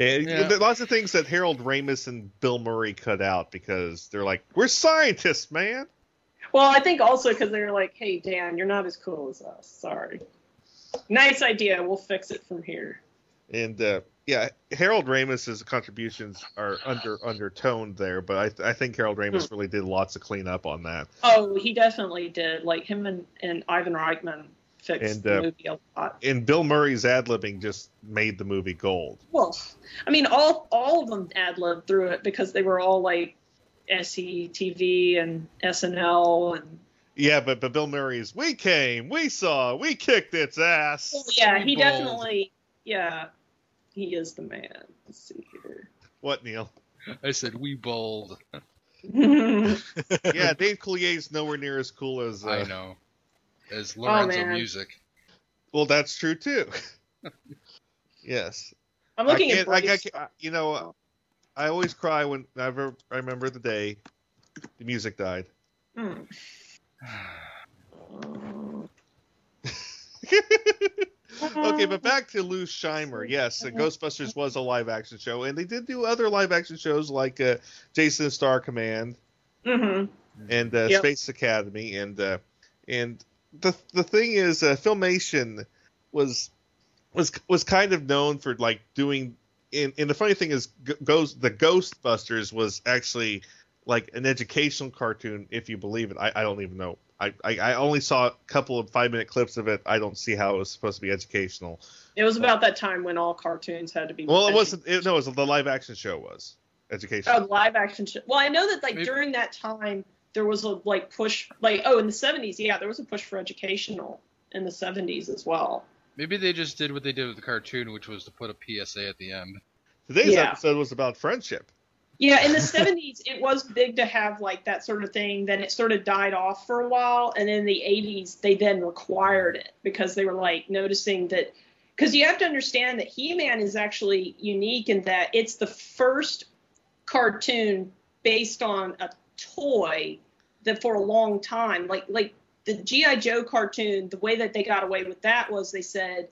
And Yeah. there lots of things that Harold Ramis and Bill Murray cut out because they're like, we're scientists, man. well, I think also because they're like, "Hey Dan, you're not as cool as us. Sorry." Nice idea. We'll fix it from here. And uh, yeah, Harold Ramis's contributions are under undertoned there, but I, th- I think Harold Ramis really did lots of cleanup on that. Oh, he definitely did. Like him and, and Ivan Reitman fixed And, the uh, movie a lot. And Bill Murray's ad libbing just made the movie gold. Well, I mean, all all of them ad lib through it because they were all like SCTV and SNL and Yeah, but but Bill Murray's we came, we saw, we kicked its ass. well, yeah, he Bold. definitely yeah, he is the man. Let's see here. What Neil? I said we bold. Yeah, Dave Coulier's nowhere near as cool as. Uh, I know. As Lorenzo man. Music. Well, that's true too. yes. I'm looking I at can't, I, I can't- you know, I always cry whenever I remember the day the music died. Hmm. okay, but back to Lou Scheimer. Yes, Ghostbusters was a live action show, and they did do other live action shows like uh, Jason Star Command Mhm. and uh, Yep. Space Academy, and uh, and the the thing is, uh, Filmation was was was kind of known for like doing. And, and the funny thing is, Ghost the Ghostbusters was actually like an educational cartoon, if you believe it. I, I don't even know. I, I, I only saw a couple of five minute clips of it. I don't see how it was supposed to be educational. It was uh, about that time when all cartoons had to be. Well, it wasn't. It, no, it was the live action show was educational. Oh, live action. Sh- well, I know that like Maybe- during that time there was a like push, like oh, in the '70s, yeah, there was a push for educational in the '70s as well. Maybe they just did what they did with the cartoon, which was to put a PSA at the end. Today's Yeah. episode was about friendship. Yeah, in the 70s, it was big to have like that sort of thing. Then it sort of died off for a while, and then in the 80s, they then required it because they were like noticing that. Because you have to understand that He-Man is actually unique in that it's the first cartoon based on a toy that for a long time, like like the GI Joe cartoon, the way that they got away with that was they said,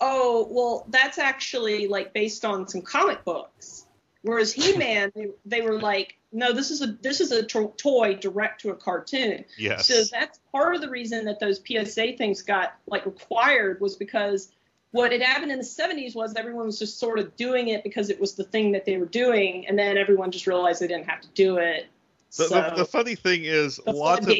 "Oh, well, that's actually like based on some comic books." Whereas He-Man, they, they were like, no, this is a this is a to- toy direct to a cartoon. Yes. So that's part of the reason that those PSA things got like required was because what had happened in the 70s was everyone was just sort of doing it because it was the thing that they were doing, and then everyone just realized they didn't have to do it. the, so the, the funny thing is, lots of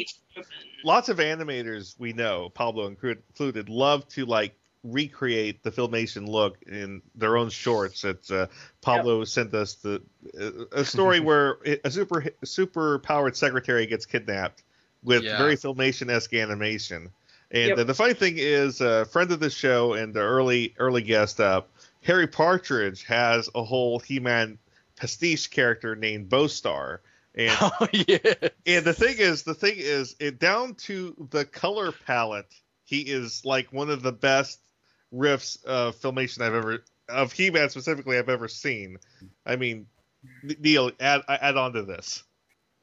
lots of animators we know, Pablo included, love to like recreate the filmation look in their own shorts. It's uh, Pablo sent us the uh, a story where a super super powered secretary gets kidnapped with Yeah. very filmation esque animation. And Yep. uh, the funny thing is, a friend of the show and the early early guest up, Harry Partridge has a whole He-Man pastiche character named Bowstar. And Oh yeah. and the thing is, the thing is, it down to the color palette, he is like one of the best riffs of filmation I've ever of He-Man specifically I've ever seen. I mean, Neil, add add on to this.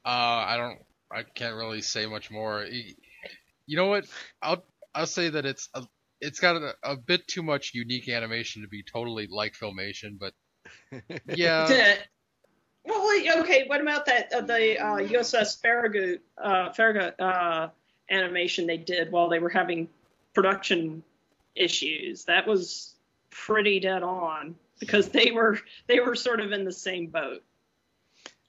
Uh, I don't. I can't really say much more. You know what? I'll I'll say that it's a, it's got a, a bit too much unique animation to be totally like filmation, but yeah, well, wait, okay. What about that uh, the uh, USS Farragut uh, Farragut uh, animation they did while they were having production issues? That was pretty dead on because they were they were sort of in the same boat.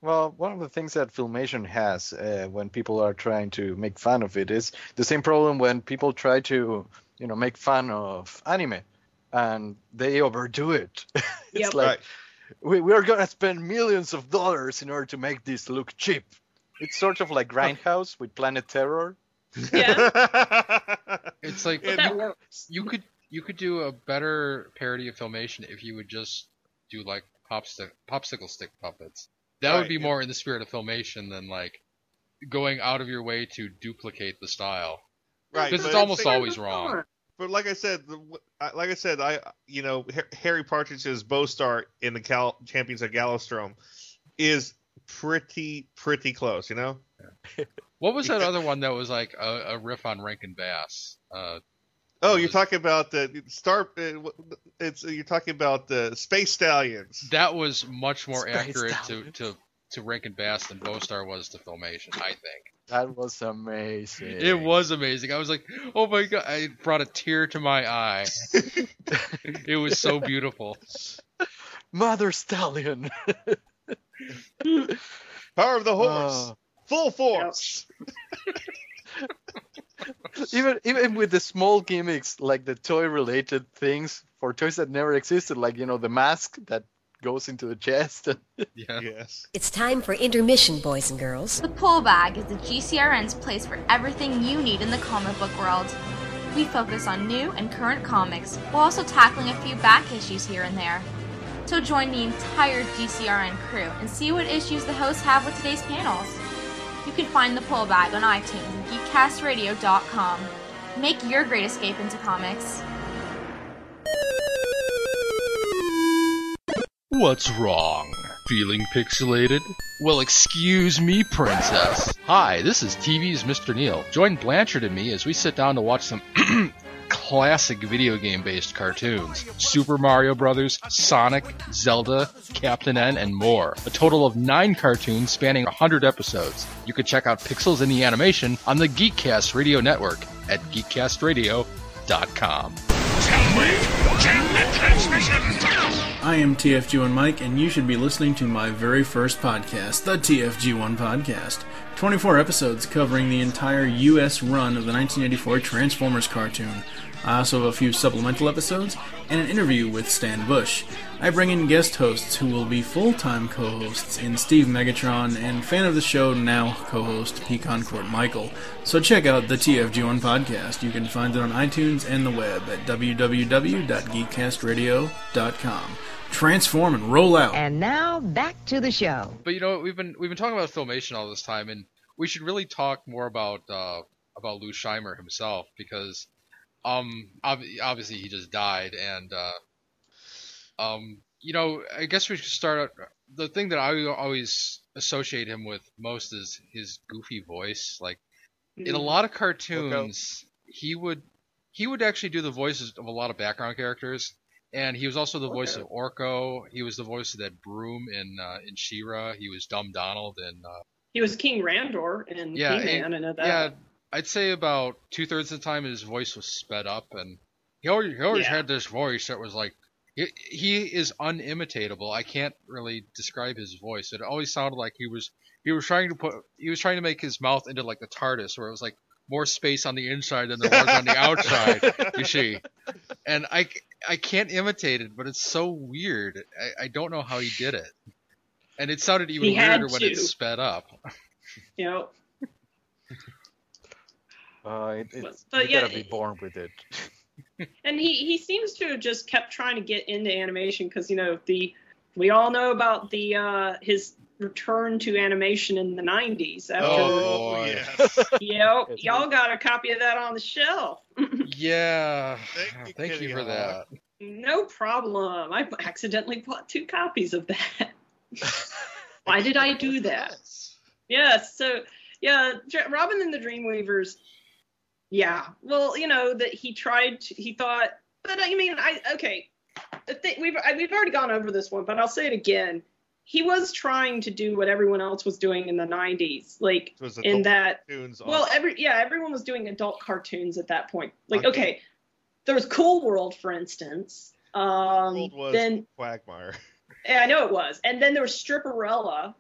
Well, one of the things that Filmation has uh, when people are trying to make fun of it is the same problem when people try to, you know, make fun of anime, and they overdo it. it's Yep. like Right. we, we're gonna spend millions of dollars in order to make this look cheap. It's sort of like Grindhouse with Planet Terror. it's like But that works. you could you could do a better parody of filmation if you would just do like popsicle popsicle stick puppets. That Right, would be yeah. more in the spirit of filmation than like going out of your way to duplicate the style. right, Because it's almost the thing- always wrong. But like I said, the, like I said, I you know Harry Partridge's Bowstar in the Cal- Champions of Galostrom is pretty pretty close. You know. What was that other one that was like a, a riff on Rankin Bass? Uh, Oh, Was- you're talking about the Star. uh, It's you're talking about the Space Stallions. that was much more Space accurate to, Stallions. to, to Rankin Bass than Bowstar was to filmation, I think. That was amazing. It was amazing. I was like, oh my god, I brought a tear to my eye. it was so beautiful. Mother Stallion. Power of the horse, Oh. full force. even even with the small gimmicks like the toy related things for toys that never existed, like you know the mask that goes into the chest. Yeah. Yes. It's time for intermission, boys and girls. The Pull Bag is the GCRN's place for everything you need in the comic book world. We focus on new and current comics while also tackling a few back issues here and there. So join the entire GCRN crew and see what issues the hosts have with today's panels. You can find the Pull Bag on iTunes and geekcastradio.com. Make your great escape into comics. What's wrong? Feeling pixelated? Well, excuse me, princess. Hi, this is TV's Mr. Neil. Join Blanchard and me as we sit down to watch some classic video game based cartoons Super Mario Brothers, Sonic, Zelda, Captain N, and more. A total of nine cartoons spanning 100 episodes. You can check out Pixels in the Animation on the Geekcast Radio Network at geekcastradio.com. I am TFG1 Mike, and you should be listening to my very first podcast, the TFG1 Podcast. 24 episodes covering the entire US run of the 1984 Transformers cartoon. I also have a few supplemental episodes and an interview with Stan Bush. I bring in guest hosts who will be full time co hosts in Steve Megatron and fan of the show, now co host Pecan Court Michael. So check out the TFG1 podcast. You can find it on iTunes and the web at www.geekcastradio.com. Transform and roll out. And now back to the show. But you know, we've been we've been talking about filmation all this time, and we should really talk more about uh, about Lou Scheimer himself because, um, ob- obviously he just died, and uh, um, you know, I guess we should start. out The thing that I always associate him with most is his goofy voice. Like in a lot of cartoons, he would he would actually do the voices of a lot of background characters. And he was also the voice Okay. of Orko. He was the voice of that broom in uh, in She-Ra. He was Dumb Donald in uh, He was King Randor in Yeah, He-Man. I know that. yeah. I'd say about two thirds of the time his voice was sped up, and he always, he always Yeah. had this voice that was like he, he is unimitatable. I can't really describe his voice. It always sounded like he was he was trying to put he was trying to make his mouth into like the TARDIS, where it was like more space on the inside than there was on the outside. You see, and I I can't imitate it, but it's so weird. I, I don't know how he did it, and it sounded even He had weirder when it sped up. You know, Uh, it, it's, But you yeah, gotta be it- born with it. and he he seems to have just kept trying to get into animation because you know the we all know about the uh his return to animation in the 90s after Oh, boy. yes. yep y'all got a copy of that on the shelf Yeah, Thank you, thank you for Hawk. that. no problem i accidentally bought two copies of that why did i do that Yes. So yeah, Robin and the Dreamweavers. Yeah. Well, you know that he tried. To, he thought, but I mean, I okay. The thing, we've I, we've already gone over this one, but I'll say it again. He was trying to do what everyone else was doing in the '90s, like was in that. cartoons Well, every yeah, everyone was doing adult cartoons at that point. Like, Okay. okay, there was Cool World, for instance. Um, World was then Quagmire. yeah, I know it was. And then there was Stripperella.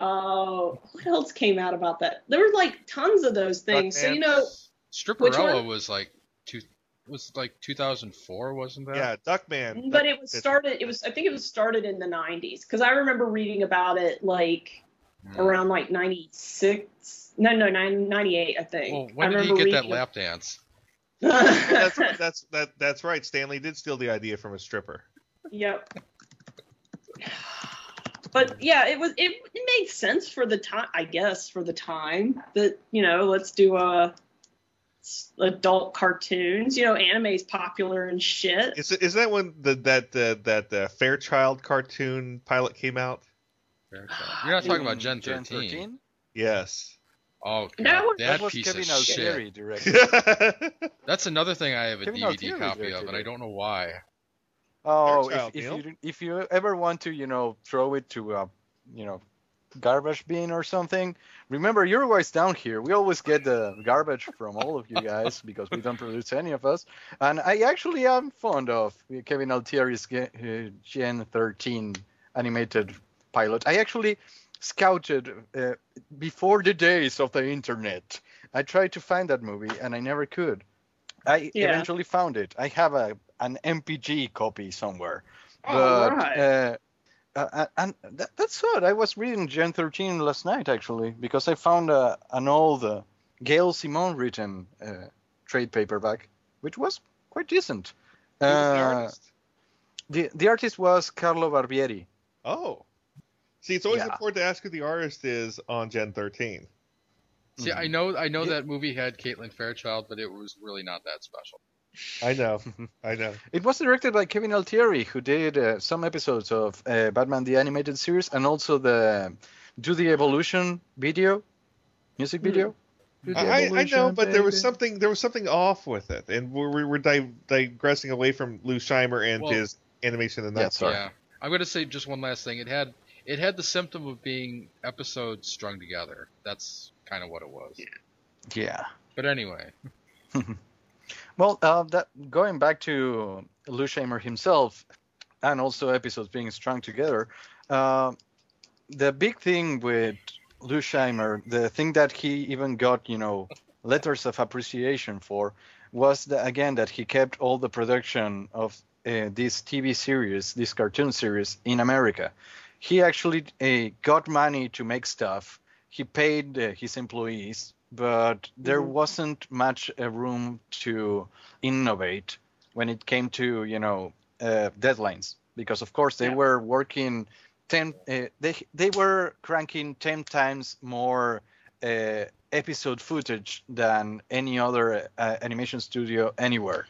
Uh, what else came out about that? There were like tons of those things. So you know, Which Stripperella was like two was like 2004, wasn't that? Yeah, Duckman. but it was started. It was I think it was started in the '90s because I remember reading about it like Hmm. around like '96. No, no, 98, I think. Well, when I did he get that lap dance? that's that's that that's right. Stanley did steal the idea from a stripper. Yep. But yeah, it was it, it made sense for the time, I guess, for the time that you know, let's do a s- adult cartoons. You know, anime's popular and shit. Is is that when the that uh, that uh, Fairchild cartoon pilot came out? Fairchild. You're not talking about Gen 13. 13? Yes. Oh, God, That was- that, That was piece Kevin of Altieri shit. directed. That's another thing I have a Kevin DVD Altieri copy of, directed and I don't know why. Oh, Fairchild, if, if you if you ever want to, you know, throw it to a, you know, garbage bin or something, remember you're always down here. We always get the garbage from all of you guys because we don't produce any of us. And I actually am fond of Kevin Altieri's uh, Gen 13 animated pilot. I actually scouted uh, before the days of the internet I tried to find that movie and I never could. I Yeah. eventually found it. I have a an MPG copy somewhere. Oh, but right. uh, uh, and that, that's odd. I was reading Gen 13 last night actually because I found uh, an old uh, Gail Simone written uh, trade paperback, which was quite decent. Who was the Uh, artist? the the artist was Carlo Barberi. Oh. See, it's always Yeah. important to ask who the artist is on Gen 13. See, Mhm. I know I know Yeah. that movie had Caitlin Fairchild, but it was really not that special. I know. I know. It was directed by Kevin Altieri, who did uh, some episodes of uh, Batman the Animated Series and also the Do the Evolution video, music Hmm. video. Do the I, I know, Evolution, but there was something there was something off with it, and we were, we're, we're di- digressing away from Lou Scheimer and Well- his animation and Yeah, that. sorry. Yeah, I'm gonna say just one last thing. It had it had the symptom of being episodes strung together. That's kind of what it was. Yeah. Yeah. But anyway, Well, uh, that going back to Lou Scheimer himself, and also episodes being strung together, uh, the big thing with Lou Scheimer, the thing that he even got, you know, letters of appreciation for, was the, again that he kept all the production of uh, this TV series, this cartoon series in America. He actually uh, got money to make stuff. He paid uh, his employees, but there Mhm. wasn't much uh, room to innovate when it came to you know uh, deadlines because of course they Yeah. were working 10 uh, they they were cranking 10 times more uh, episode footage than any other uh, animation studio anywhere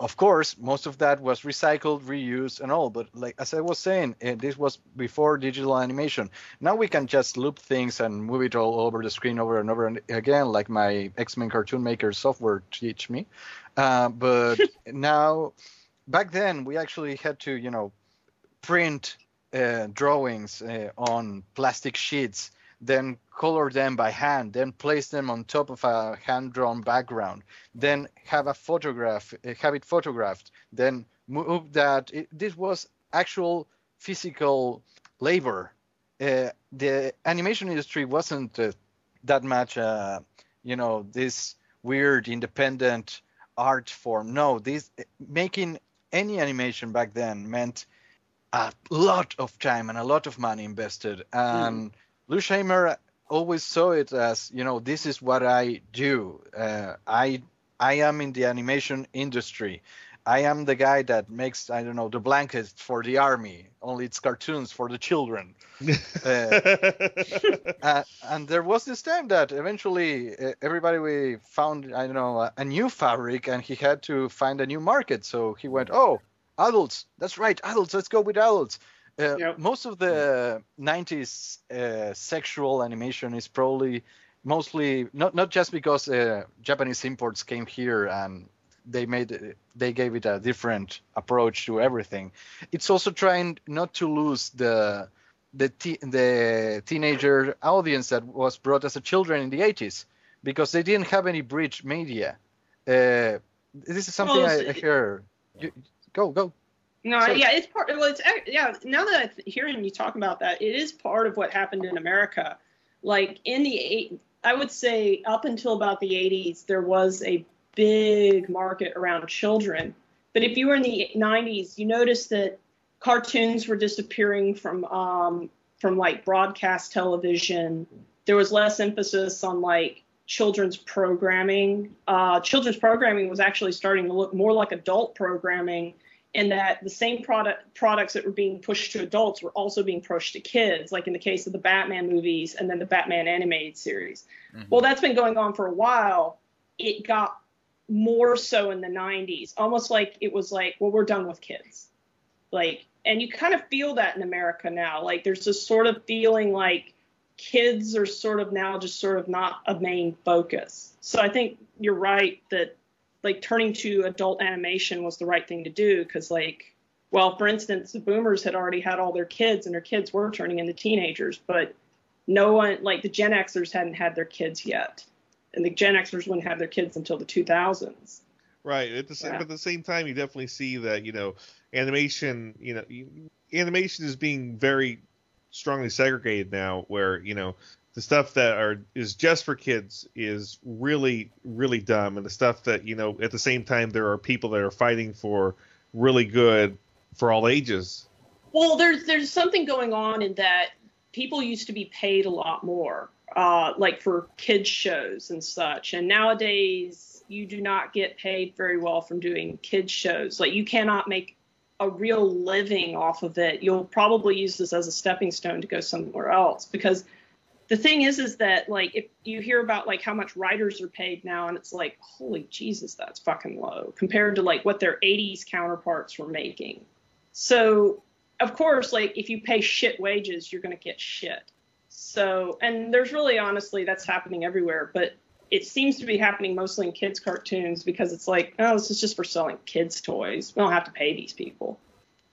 of course most of that was recycled reused and all but like as i was saying uh, this was before digital animation. Now we can just loop things and move it all over the screen over and over and again like my x-men cartoon maker software teach me. Uh, but now back then we actually had to you know print uh, drawings uh, on plastic sheets then color them by hand then place them on top of a hand drawn background then have a photograph uh, have it photographed then move that it, this was actual physical labor. Uh, the animation industry wasn't uh, that much uh, you know this weird independent art form. No this making any animation back then meant a lot of time and a lot of money invested. And Lou Scheimer always saw it as you know this is what I do. Uh, I I am in the animation industry. I am the guy that makes I don't know the blankets for the army. Only it's cartoons for the children. Uh, and there was this time that eventually uh, everybody we found I don't know a new fabric and he had to find a new market. So he went oh adults that's right adults let's go with adults uh, most of the 90s uh, sexual animation is probably mostly not not just because uh, Japanese imports came here and they made they gave it a different approach to everything. It's also trying not to lose the the te- the teenager audience that was brought as a children in the 80s because they didn't have any bridge media. Uh, this is something Well, I, I hear. You, go go. No, So- yeah, it's part. Well, it's yeah. Now that I'm hearing you talk about that, it is part of what happened in America. Like in the eight, I would say up until about the 80s, there was a big market around children. But if you were in the 90s, you noticed that cartoons were disappearing from um, from like broadcast television. There was less emphasis on like children's programming. Uh, children's programming was actually starting to look more like adult programming in that the same product products that were being pushed to adults were also being pushed to kids, like in the case of the Batman movies and then the Batman animated series. Mhm. Well, that's been going on for a while. It got more so in the 90s, almost like it was like, well, we're done with kids. Like, and you kind of feel that in America now. Like, there's this sort of feeling like kids are sort of now just sort of not a main focus. So I think you're right that like turning to adult animation was the right thing to do because like well for instance the boomers had already had all their kids and their kids were turning into teenagers but no one like the gen xers hadn't had their kids yet and the gen xers wouldn't have their kids until the 2000s Right. At the same, Yeah. but at the same time, you definitely see that you know animation. You know, animation is being very strongly segregated now. Where you know the stuff that are is just for kids is really really dumb, and the stuff that you know at the same time there are people that are fighting for really good for all ages. Well, there's there's something going on in that people used to be paid a lot more, uh, like for kids shows and such, and nowadays you do not get paid very well from doing kids shows. Like you cannot make a real living off of it. You'll probably use this as a stepping stone to go somewhere else because the thing is is that like if you hear about like how much writers are paid now and it's like holy jesus that's fucking low compared to like what their 80s counterparts were making. So of course like if you pay shit wages you're going to get shit. So and there's really honestly that's happening everywhere but it seems to be happening mostly in kids cartoons because it's like oh this is just for selling kids toys. We don't have to pay these people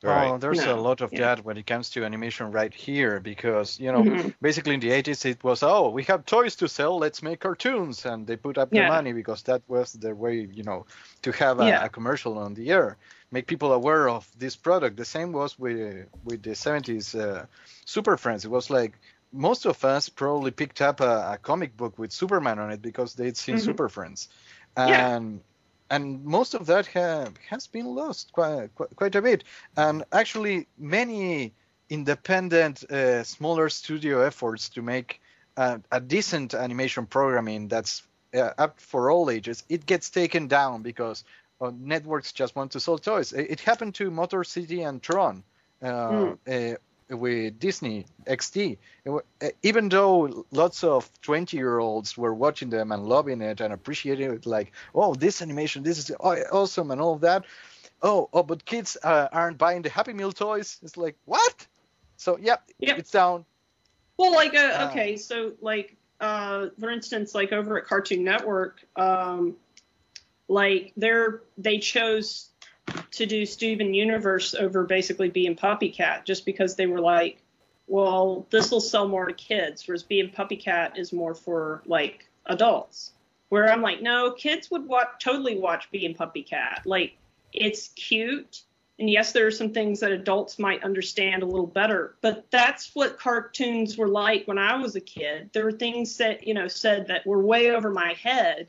Right. Oh, there's No, a lot of yeah. that when it comes to animation right here because you know Mhm. basically in the 80s it was oh we have toys to sell let's make cartoons and they put up the money because that was their way you know to have a, Yeah. a commercial on the air make people aware of this product the same was with with the 70s uh, Super Friends it was like most of us probably picked up a, a comic book with Superman on it because they'd seen Mhm. Super Friends Yeah. and and most of that ha- has been lost quite, quite, quite a bit. And actually, many independent, uh, smaller studio efforts to make uh, a decent animation programming that's uh, up for all ages, it gets taken down because uh, networks just want to sell toys. It, it happened to Motor City and Tron. Uh, uh, with Disney XD, uh, even though lots of 20 year olds were watching them and loving it and appreciating it, like, oh, this animation, this is awesome, and all of that. Oh, oh, but kids uh, aren't buying the Happy Meal toys. It's like, what? So, yeah, Yep. it's down. Well, like, uh, Uh, okay, so like, uh, for instance, like over at Cartoon Network, um, like they're they chose to do Steven Universe over basically Bee and PuppyCat just because they were like, well, this will sell more to kids, whereas Bee and PuppyCat is more for like adults. Where I'm like, no, kids would watch totally watch Bee and PuppyCat. Like, it's cute. And yes, there are some things that adults might understand a little better, but that's what cartoons were like when I was a kid. There were things that, you know, said that were way over my head.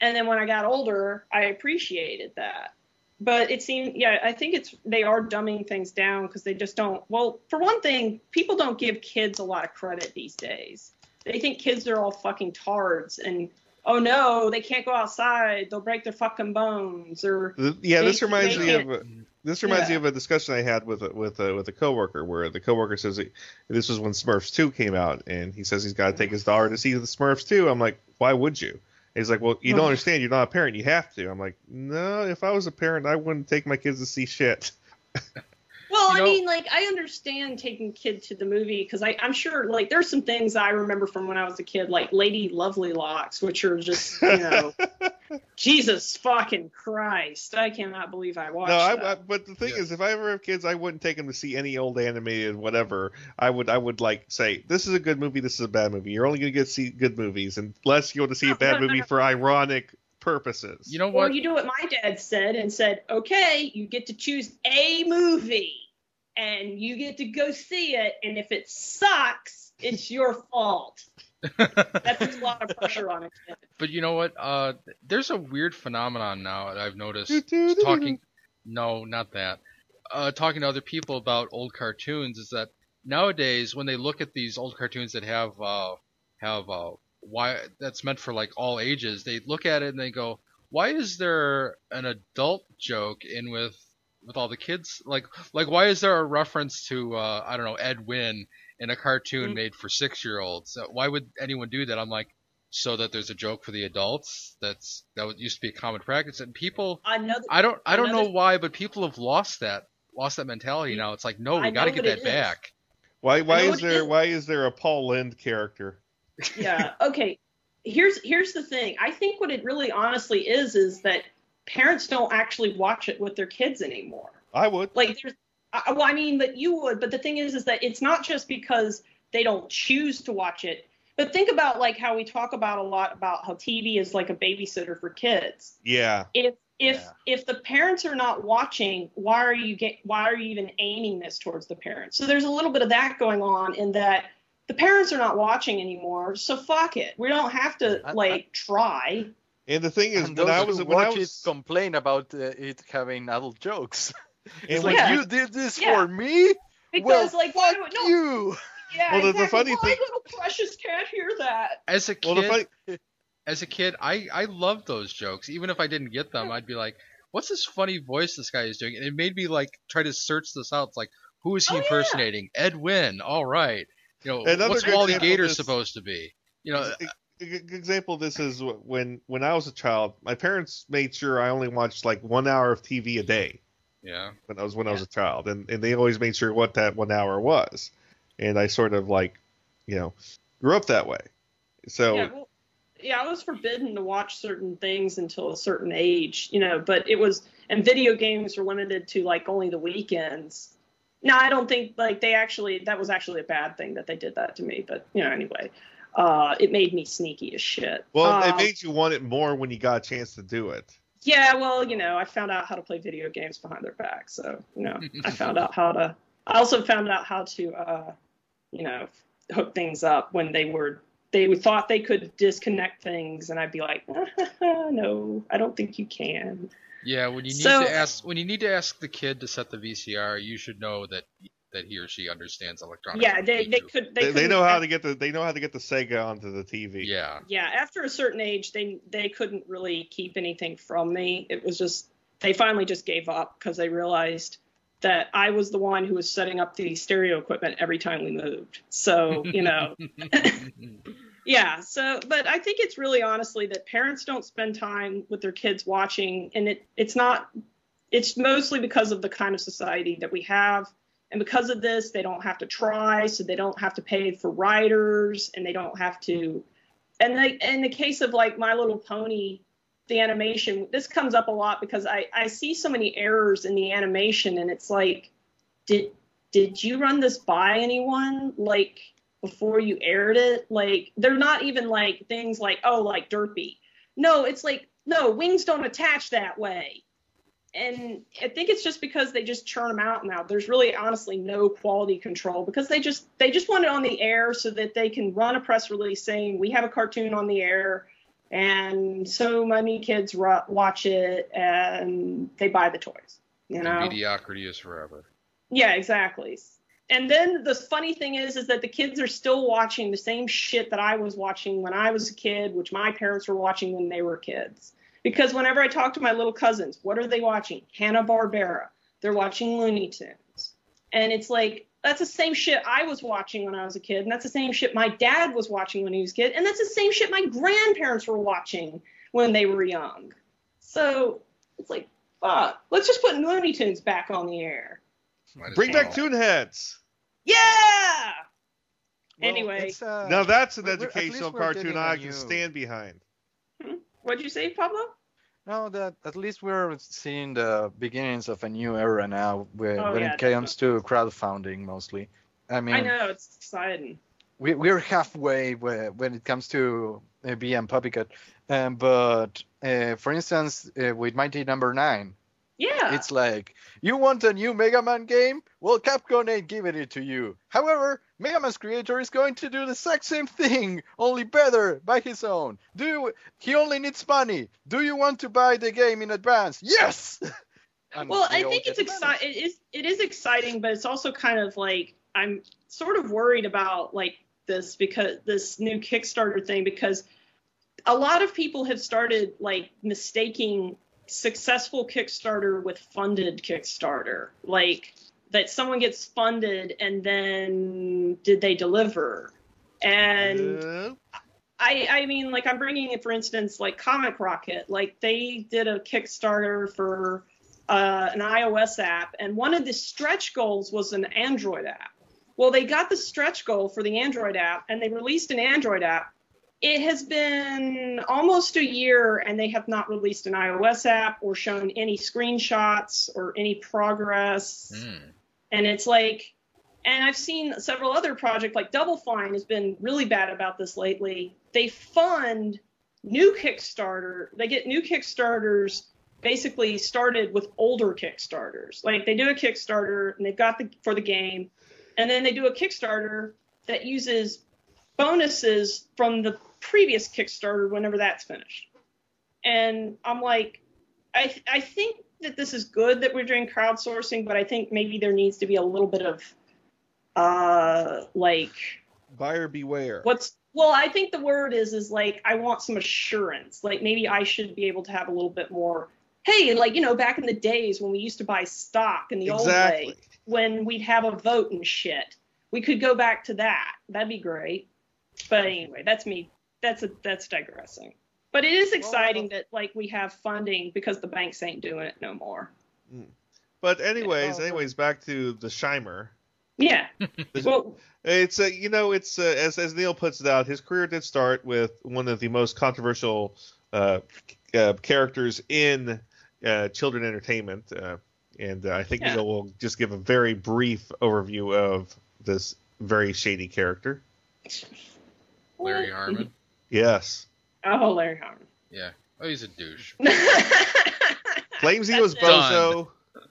And then when I got older, I appreciated that. But it seemed, yeah, I think it's, they are dumbing things down because they just don't, well, for one thing, people don't give kids a lot of credit these days. They think kids are all fucking tards and, oh no, they can't go outside. They'll break their fucking bones or, Yeah, They- this reminds me of this reminds me of a discussion I had with a, with a, with a coworker where the coworker says that this was when Smurfs 2 came out and he says he's got to take his daughter to see the Smurfs 2. I'm like, why would you? He's like, well, you don't understand. You're not a parent. You have to. I'm like, no. If I was a parent, I wouldn't take my kids to see shit. Well, You I mean, like I understand taking kid to the movie because I'm sure like there's some things I remember from when I was a kid, like Lady Lovely Locks, which are just you know, Jesus fucking Christ, I cannot believe I watched No, I, that. I, but the thing Yeah. is, if I ever have kids, I wouldn't take them to see any old animated whatever. I would, I would like say, this is a good movie, this is a bad movie. You're only going to get see good movies, unless you want to see a bad movie for ironic purposes. You know or what? you do what my dad said and said, okay, you get to choose a movie and you get to go see it, and if it sucks, it's your fault. That puts a lot of pressure on it. But you know what? Uh, there's a weird phenomenon now that I've noticed. Talking, no, not that. Uh, talking to other people about old cartoons is that nowadays when they look at these old cartoons that have uh, have uh, why that's meant for like all ages, they look at it and they go, why is there an adult joke in with with all the kids? Like like why is there a reference to uh, I don't know Ed Wynn in a cartoon Mm. made for six year olds? Why would anyone do that? I'm like so that there's a joke for the adults. That's that was- used to be a common practice, and people. Another, I don't I don't know why, but people have lost that lost that mentality now. It's like no, we got to get that it is. back. why, why is what it there, is. why is there a Paul Lynde character? Yeah okay here's here's the thing i think what it really honestly is is that parents don't actually watch it with their kids anymore I would. like there's I, well i mean that you would but the thing is is that it's not just because they don't choose to watch it but think about like how we talk about a lot about how tv is like a babysitter for kids Yeah. if if Yeah. if the parents are not watching why are you get why are you even aiming this towards the parents so there's a little bit of that going on in that the parents are not watching anymore, so fuck it. We don't have to I- I- like try. And the thing is, and when I was who when I was complain about uh, it having adult jokes. It's like Yeah. you did this Yeah. for me. Because well, like why fuck no you. yeah, Well, the- the exactly. funny my thing- little precious can't hear that. As a kid, the funny, as a kid, I I loved those jokes. Even if I didn't get them, I'd be like, "What's this funny voice this guy is doing?" And it made me like try to search this out. It's like, who is he Oh, yeah. impersonating? Ed Wynn. All right. You know, Another what's good Wally example Gator this- supposed to be? You know, a, a good example of this is when when I was a child, my parents made sure I only watched like one hour of TV a day yeah. when I was when I was a child, and and they always made sure what that one hour was, and I sort of like, you know, grew up that way. So Yeah, well, yeah, I was forbidden to watch certain things until a certain age, you know, but it was and video games were limited to like only the weekends. No, I don't think like they actually that was actually a bad thing that they did that to me, but you know, anyway. Uh, it made me sneaky as shit. well, it Um, made you want it more when you got a chance to do it. Yeah, well, you know, I found out how to play video games behind their back, so you know, I found out how to. I also found out how to, uh, you know, hook things up when they were they thought they could disconnect things, and I'd be like, no, I don't think you can. Yeah, when you need So- to ask when you need to ask the kid to set the VCR, you should know that that he or she understands electronics. Yeah, and they teach they could They, they couldn't- know how to get the they know how to get the Sega onto the TV. Yeah. Yeah, after a certain age, they they couldn't really keep anything from me. It was just they finally just gave up because they realized that I was the one who was setting up the stereo equipment every time we moved. So you know, yeah. So, but I think it's really honestly that parents don't spend time with their kids watching, and it it's not. It's mostly because of the kind of society that we have. And because of this, they don't have to try, so they don't have to pay for writers, and they don't have to and they, in the case of like My Little Pony, the animation, this comes up a lot because I, I see so many errors in the animation, and it's like, did did you run this by anyone like before you aired it? Like they're not even like things like oh like derpy. No, it's like no wings don't attach that way. And I think it's just because they just churn them out now. There's really honestly no quality control because they just they just want it on the air so that they can run a press release saying we have a cartoon on the air and so many kids watch it and they buy the toys. You know? Mediocrity is forever. Yeah, exactly. And then the funny thing is, is that the kids are still watching the same shit that I was watching when I was a kid, which my parents were watching when they were kids. Because whenever I talk to my little cousins, what are they watching? Hanna Barbera. They're watching Looney Tunes, and it's like that's the same shit I was watching when I was a kid, and that's the same shit my dad was watching when he was a kid, and that's the same shit my grandparents were watching when they were young. So it's like, fuck, let's just put Looney Tunes back on the air. Might as Bring back well. Toonheads. Yeah. Well, Anyway. it's, uh, now that's an we're- we're- at educational cartoon I can new- stand behind. What'd you say, Pablo? No, that at least we're seeing the beginnings of a new era now, where, Oh, when yeah, it comes to crowdfunding mostly. I mean, I know it's exciting. we, we're halfway where, when it comes to uh, Bee and PuppyCat. Um, but uh, for instance, uh, with Mighty Number Nine, Yeah. it's like you want a new Mega Man game? Well, Capcom ain't giving it to you. However, Mega Man's creator is going to do the exact same thing, only better by his own. Do you, he only needs money? Do you want to buy the game in advance? Yes. Well, I think it's exciting. It is it is exciting, but it's also kind of like I'm sort of worried about like this because this new Kickstarter thing because a lot of people have started like mistaking successful Kickstarter with funded Kickstarter. Like that someone gets funded and then did they deliver? And Uh, I, I mean, like I'm bringing it for instance, like Comic Rocket. Like they did a Kickstarter for uh, an iOS app, and one of the stretch goals was an Android app. Well, they got the stretch goal for the Android app, and they released an Android app. It has been almost a year, and they have not released an iOS app or shown any screenshots or any progress. Hmm. and it's like and i've seen several other projects like double fine has been really bad about this lately. They fund new kickstarter they get new kickstarters basically started with older kickstarters. Like they do a kickstarter and they've got the for the game and then they do a kickstarter that uses bonuses from the previous Kickstarter whenever that's finished. And I'm like, I I think that this is good that we're doing crowdsourcing, but I think maybe there needs to be a little bit of uh like Buyer beware. what's well i think the word is is like i want some assurance. Like maybe i should be able to have a little bit more. Hey like you know back in the days when we used to buy stock in the old way when we'd have a vote and shit we could go back to that. That'd be great but anyway that's me that's a that's digressing but it is exciting that like we have funding because the banks ain't doing it no more But anyways, Oh. anyways, back to the Scheimer. yeah well It's uh, you know, it's uh, as as Neil puts it out. His career did start with one of the most controversial uh, uh, characters in uh, children entertainment, uh, and uh, I think Yeah. Neil will just give a very brief overview of this very shady character. Larry Harmon. Yes, oh larry harmon Yeah. Oh, he's a douche. claims he was That's it. Bozo.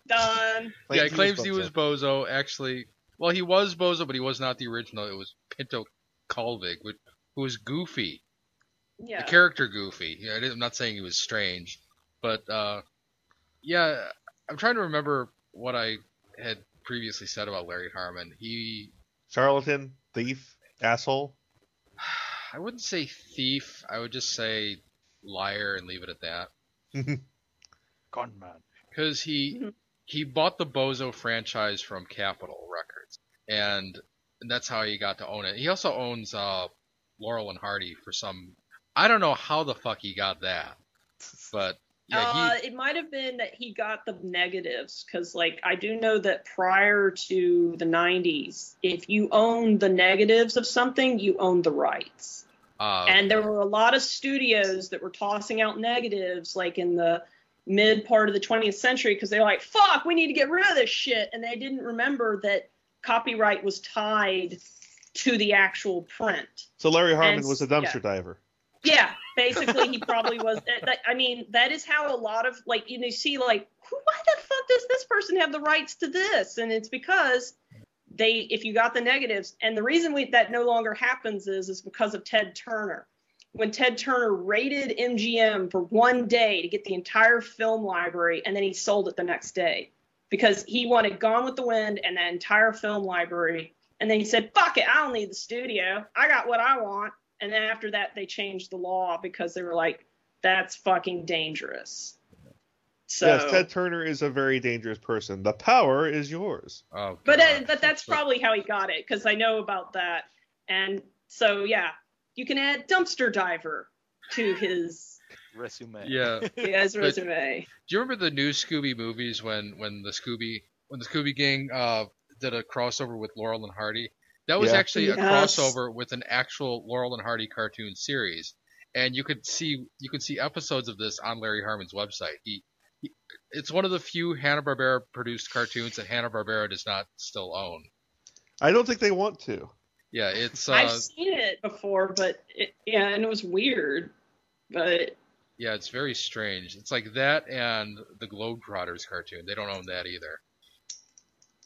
done yeah, he he claims he was Bozo. Actually, well, he was Bozo, but he was not the original. It was Pinto Colvig, which, who was Goofy, yeah the character Goofy. Yeah, I'm not saying he was strange, but uh, yeah, I'm trying to remember what I had previously said about Larry Harmon. He, charlatan, thief, asshole. I wouldn't say thief. I would just say liar and leave it at that. Con man. because he Mhm. he bought the Bozo franchise from Capitol Records, and, and that's how he got to own it. He also owns uh, Laurel and Hardy for some. I don't know how the fuck he got that, but yeah, uh, he, it might have been that he got the negatives because, like, I do know that prior to the '90s, if you owned the negatives of something, you owned the rights. Uh, and there were a lot of studios that were tossing out negatives, like in the mid part of the 20th century, because they're like, "Fuck, we need to get rid of this shit," and they didn't remember that copyright was tied to the actual print. So Larry Harmon And- was a dumpster diver. Yeah, basically, he probably was. that- that- I mean, that is how a lot of like you know, you see like, why the fuck does this person have the rights to this? And it's because they, if you got the negatives, and the reason we, that no longer happens is is because of Ted Turner. When Ted Turner raided MGM for one day to get the entire film library, and then he sold it the next day because he wanted Gone with the Wind and the entire film library. And then he said, "Fuck it, I don't need the studio. I got what I want." And then after that, they changed the law because they were like, "That's fucking dangerous." So, Yes, Ted Turner is a very dangerous person. The power is yours. oh, but uh, but that's probably how he got it because I know about that. And so yeah, you can add dumpster diver to his Resume. yeah. Do his But- resume. you remember the new Scooby movies when when the Scooby when the Scooby Gang uh, did a crossover with Laurel and Hardy? That was Yeah. actually a crossover with an actual Laurel and Hardy cartoon series, and you could see you could see episodes of this on Larry Harmon's website. He, he it's one of the few Hanna Barbera produced cartoons that Hanna Barbera does not still own. I don't think they want to. Yeah, it's uh, I've seen it before, but it, yeah, and it was weird. But yeah, it's very strange. It's like that and the Globetrotters cartoon. They don't own that either.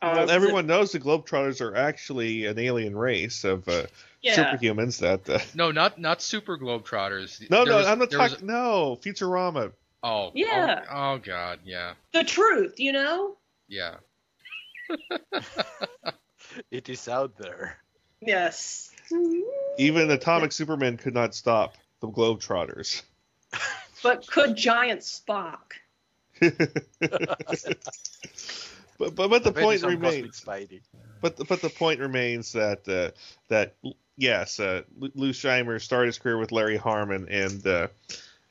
uh, Well, everyone knows the Globetrotters are actually an alien race of uh, yeah, superhumans that. Uh... No, not not Super Globetrotters. No, There no, was- I'm not there was- talking. No, Futurama. Oh, Yeah. Oh, oh God, yeah, the truth, you know. yeah. It is out there. Yes. Even Atomic Superman could not stop the Globetrotters. But could giant Spock? but, but but the Maybe point remains. Spidey. But the, but the point remains that uh, that yes, uh, Lou Lou Scheimer started his career with Larry Harmon, and uh,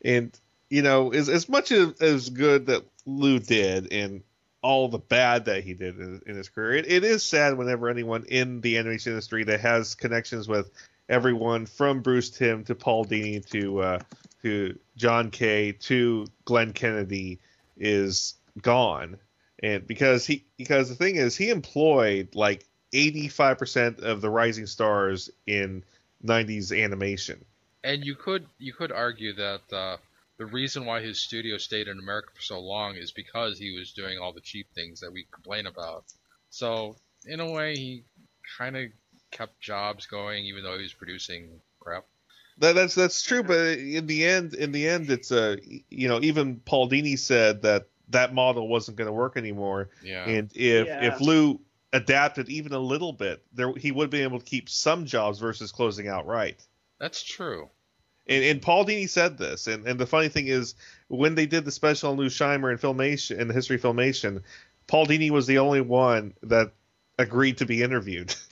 and you know as as much as, as good that Lou did, and all the bad that he did in, in his career, it, it is sad whenever anyone in the animation industry that has connections with everyone from Bruce Timm to Paul Dini to uh, to John K to Glenn Kennedy is gone. And because he because the thing is he employed like 85% of the rising stars in 90s animation. And you could you could argue that uh, the reason why his studio stayed in America for so long is because he was doing all the cheap things that we complain about. So in a way, he kind of kept jobs going even though he was producing crap. That, that's that's true, but in the end, in the end, it's a you know even Paul Dini said that that model wasn't going to work anymore, Yeah. and if Yeah. if Lou adapted even a little bit, there he would be able to keep some jobs versus closing outright. That's true. And, and Paul Dini said this, and, and the funny thing is, when they did the special on Lou Scheimer in filmation, in the history of filmation, Paul Dini was the only one that agreed to be interviewed.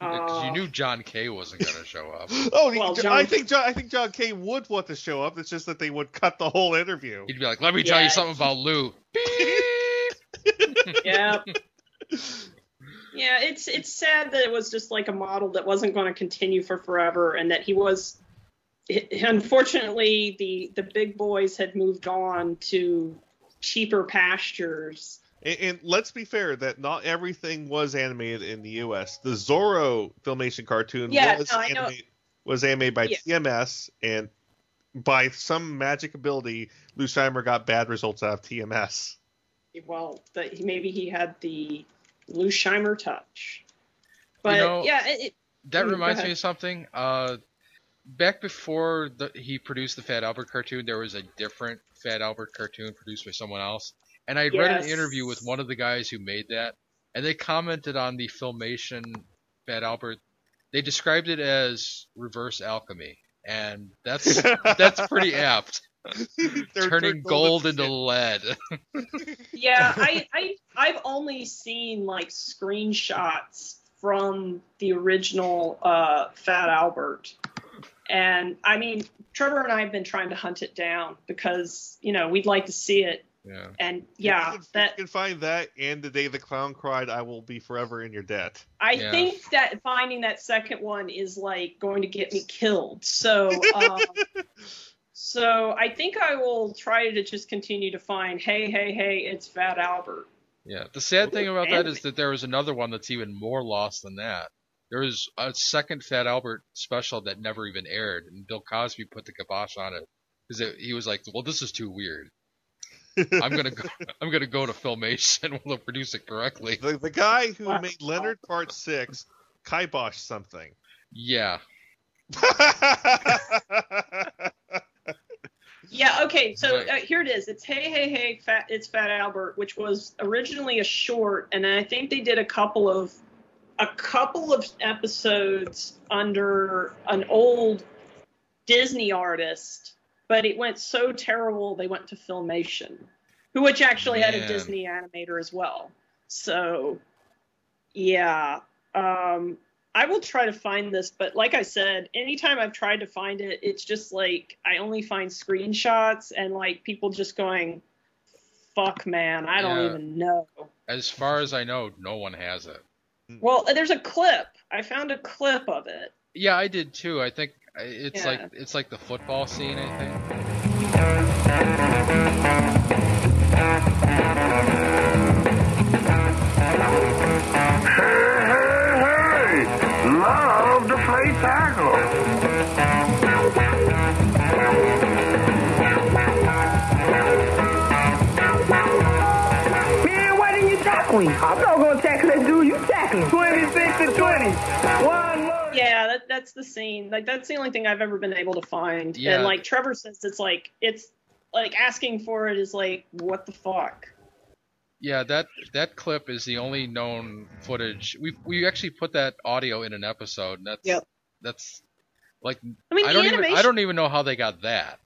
Because you knew John K wasn't going to show up. oh, Well, I think John, I think John K would want to show up. It's just that they would cut the whole interview. He'd be like, "Let me tell Yeah. you something about Lou." yeah. Yeah, it's it's sad that it was just like a model that wasn't going to continue for forever, and that he was. Unfortunately, the the big boys had moved on to cheaper pastures. And, and let's be fair that not everything was animated in the U.S. The Zorro filmation cartoon Yeah, was, no, animated, was animated by Yeah. TMS, and by some magic ability, Lou Scheimer got bad results out of TMS. Well, that maybe he had the Lou Scheimer touch, but know, yeah, it, it- That Mm, reminds me of something. Uh, back before the, he produced the Fat Albert cartoon, there was a different Fat Albert cartoon produced by someone else. And I read an interview with one of the guys who made that, and they commented on the filmation Fat Albert. They described it as reverse alchemy, and that's that's pretty apt. Turning they're gold into into lead. yeah, I, I I've only seen like screenshots from the original uh, Fat Albert, and I mean Trevor and I have been trying to hunt it down because you know we'd like to see it, yeah. and If yeah, you can, that you can find that and the day the clown cried, I will be forever in your debt. I Yeah. think that finding that second one is like going to get me killed. So, um, so I think I will try to just continue to find. Hey, hey, hey! It's Fat Albert. Yeah, the sad thing about that is that there is another one that's even more lost than that. There was a second Fat Albert special that never even aired, and Bill Cosby put the kibosh on it because he was like, "Well, this is too weird. I'm gonna go. I'm gonna go to Filmation. where They'll produce it correctly." The, the guy who Wow. made Leonard Part 6 kibosh something. Yeah, Yeah. Okay. So Right. uh, here it is. It's Hey, hey, hey! Fat. It's Fat Albert, which was originally a short, and I think they did a couple of a couple of episodes under an old Disney artist, but it went so terrible they went to Filmation, who which actually had a Disney animator as well. So, yeah, um, I will try to find this, but like I said, anytime I've tried to find it, it's just like I only find screenshots and like people just going, "Fuck, man, I don't Yeah. even know." as far as I know, no one has it. Mm-hmm. Well, there's a clip. I found a clip of it. Yeah, I did too. I think it's Yeah. like it's like the football scene. I think. That, that's the scene. Like that's the only thing I've ever been able to find. Yeah. And like Trevor says, it's like it's like asking for it is like what the fuck. Yeah, that that clip is the only known footage. We we actually put that audio in an episode, and that's Yep. that's like I mean, I the don't even animation I don't even know how they got that.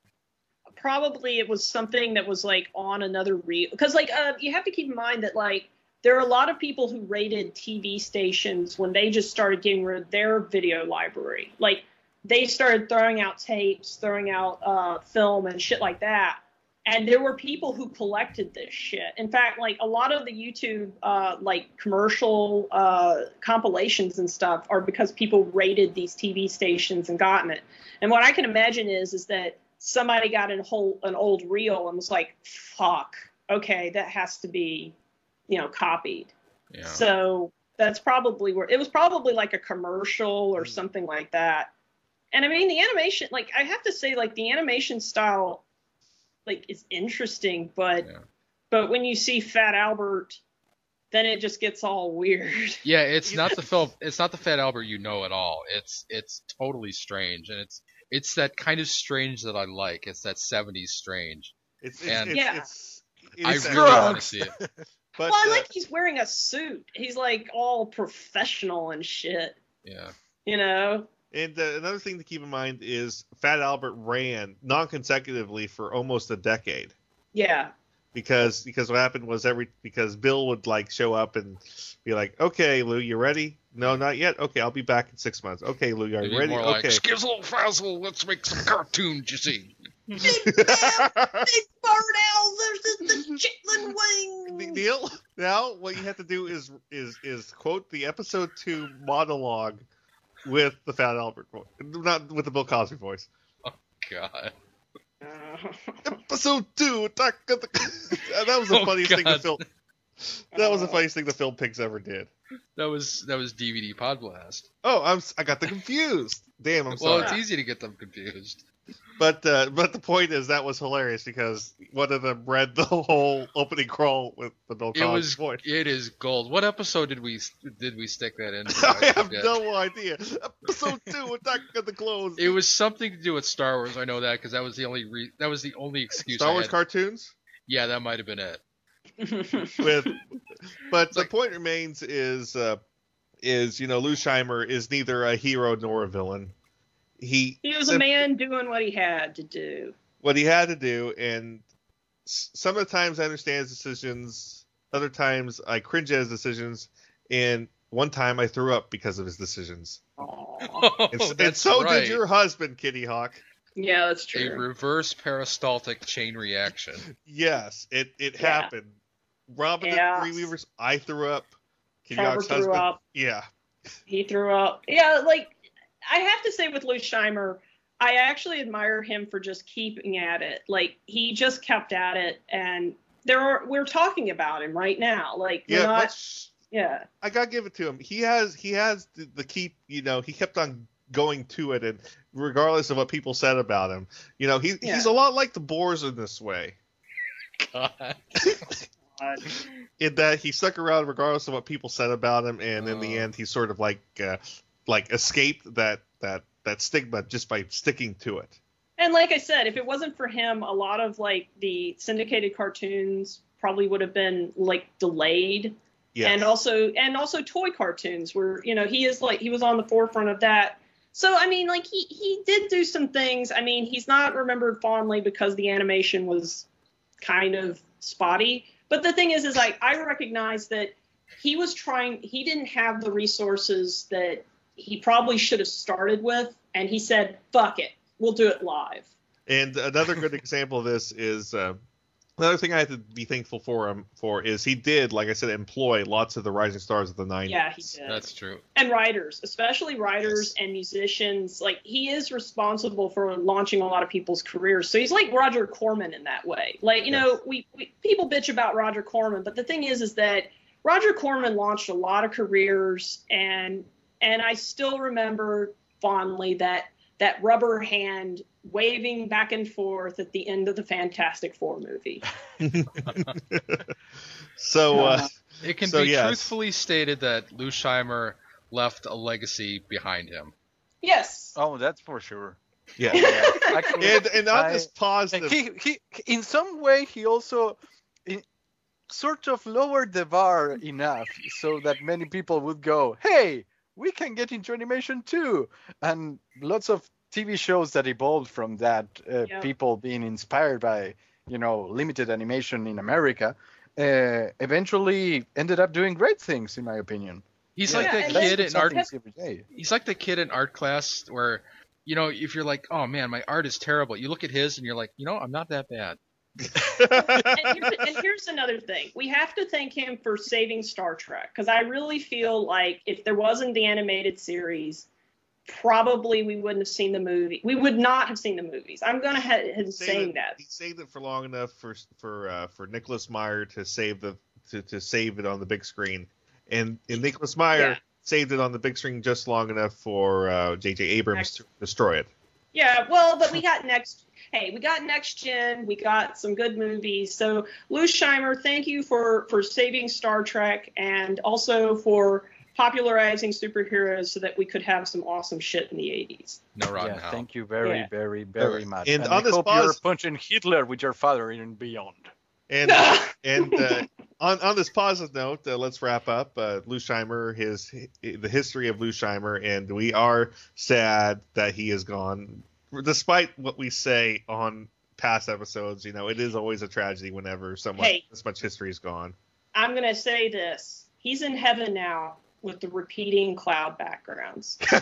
probably it was something that was like on another reel because like uh, you have to keep in mind that like there are a lot of people who rated TV stations when they just started getting rid of their video library. Like they started throwing out tapes, throwing out uh, film and shit like that. And there were people who collected this shit. In fact, like a lot of the YouTube uh, like commercial uh, compilations and stuff are because people rated these TV stations and gotten it. And what I can imagine is is that somebody got an whole an old reel and was like, "Fuck, okay, that has to be, you know, copied." Yeah. So that's probably where it was probably like a commercial or mm. something like that. And I mean, the animation, like I have to say, like the animation style, like is interesting, but Yeah. but when you see Fat Albert then it just gets all weird. Yeah, it's not the Phil. It's not the Fat Albert you know at all. It's it's totally strange, and it's it's that kind of strange that I like. It's that '70s strange. It's, it's, And- it's, Yeah. it's, I it's really that- want to see it. But well, I uh, like he's wearing a suit. He's like all professional and shit. Yeah. You know? And uh, another thing to keep in mind is Fat Albert ran non-consecutively for almost a decade Yeah. because because what happened was every because Bill would like show up and be like, "Okay, Lou, you ready? No, not yet. Okay, I'll be back in six months. Okay, Lou, are you be ready? more like Okay." skizzle fazzle. Let's make some cartoons. You see. Big bird owl versus the chitlin wing. Neil, now what you have to do is is is quote the episode two monologue with the Fat Albert voice, not with the Bill Cosby voice. Oh God. Episode two, attack of the. that was the Oh, funniest thing the God. film. That was the oh. funniest thing the film Pigs ever did. That was that was DVD Pod Blast. Oh, I'm I got them confused. Damn, I'm Well, sorry. it's easy to get them confused. But uh, but the point is that was hilarious because one of them read the whole opening crawl with the Bill It was. voice. It is gold. What episode did we did we stick that in? I have no idea. Episode two, Attack of the Clones. It was something to do with Star Wars. I know that because that was the only re- that was the only excuse. Star I Wars had. cartoons. Yeah, that might have been it. with but the like- point remains is uh is you know Lou Scheimer is neither a hero nor a villain he he was a man doing what he had to do. what he had to do and some of the times I understand his decisions other times I cringe at his decisions and one time I threw up because of his decisions Oh, and, s- and so right. did your husband Kittyhawk Yeah, that's true. a reverse peristaltic chain reaction. yes it it Yeah. happened Robin Yeah. the Three Weavers I threw up Kitty Trevor Hawk's threw husband up. yeah He threw up. Yeah, like I have to say with Lou Scheimer, I actually admire him for just keeping at it. Like he just kept at it, and there are we're talking about him right now. Like yeah not. Yeah, I gotta give it to him. He has he has the, the keep. You know, he kept on going to it, and regardless of what people said about him, you know, he Yeah. he's a lot like the Boers in this way. God. In that he stuck around regardless of what people said about him, and in the Oh. end, he sort of like uh, like escaped that that that stigma just by sticking to it. and like I said, if it wasn't for him, a lot of like the syndicated cartoons probably would have been like delayed. Yes. and also and also toy cartoons where you know he is like he was on the forefront of that so i mean like he he did do some things i mean he's not remembered fondly because the animation was kind of spotty but the thing is is like i recognize that he was trying he didn't have the resources that he probably should have started with and he said fuck it we'll do it live And another good example of this is uh, another thing I have to be thankful for him for is he did, like I said, employ lots of the rising stars of the '90s. yeah he did That's true. and writers, especially writers and musicians. Like he is responsible for launching a lot of people's careers. So he's like Roger Corman in that way. Like you know, we, we people bitch about Roger Corman, but the thing is, is that Roger Corman launched a lot of careers, and and I still remember fondly that that rubber hand waving back and forth at the end of the Fantastic Four movie. so uh, It can So, be yes. truthfully stated that Lou Scheimer left a legacy behind him. Yes. Oh, that's for sure. yeah. Actually, and and on I- this positive, he, he in some way he also in, sort of lowered the bar enough so that many people would go, "Hey, we can get into animation too," and lots of TV shows that evolved from that. Uh, Yeah. People being inspired by you know limited animation in America. Uh, eventually ended up doing great things, in my opinion. He's Yeah, like and that kid in Something art. every day. He's like the kid in art class where, you know, if you're like, oh man, my art is terrible. You look at his and you're like, you know, I'm not that bad. And, here's, and here's another thing. We have to thank him for saving Star Trek because I really feel like if there wasn't the animated series, probably we wouldn't have seen the movie. We would not have seen the movies. I'm gonna ahead and Saved saying it- that. he saved it for long enough for for uh, for Nicholas Meyer to save the to, to save it on the big screen, and, and Nicholas Meyer Yeah. saved it on the big screen just long enough for uh, J.J. Abrams to destroy it. Yeah, well, but we got next. Hey, we got next gen. We got some good movies. So, Lou Scheimer, thank you for for saving Star Trek and also for popularizing superheroes so that we could have some awesome shit in the 80s. No rotten yeah, hell. thank you very, Yeah. very, very much. And And, on I this hope you're punching Hitler with your father in Beyond. And and uh, on on this positive note, uh, let's wrap up. Uh, Lou Scheimer, his the history of Lou Scheimer, and we are sad that he is gone. Despite what we say on past episodes, you know, it is always a tragedy whenever someone Hey. this much history is gone. I'm going to say this. He's in heaven now with the repeating cloud backgrounds.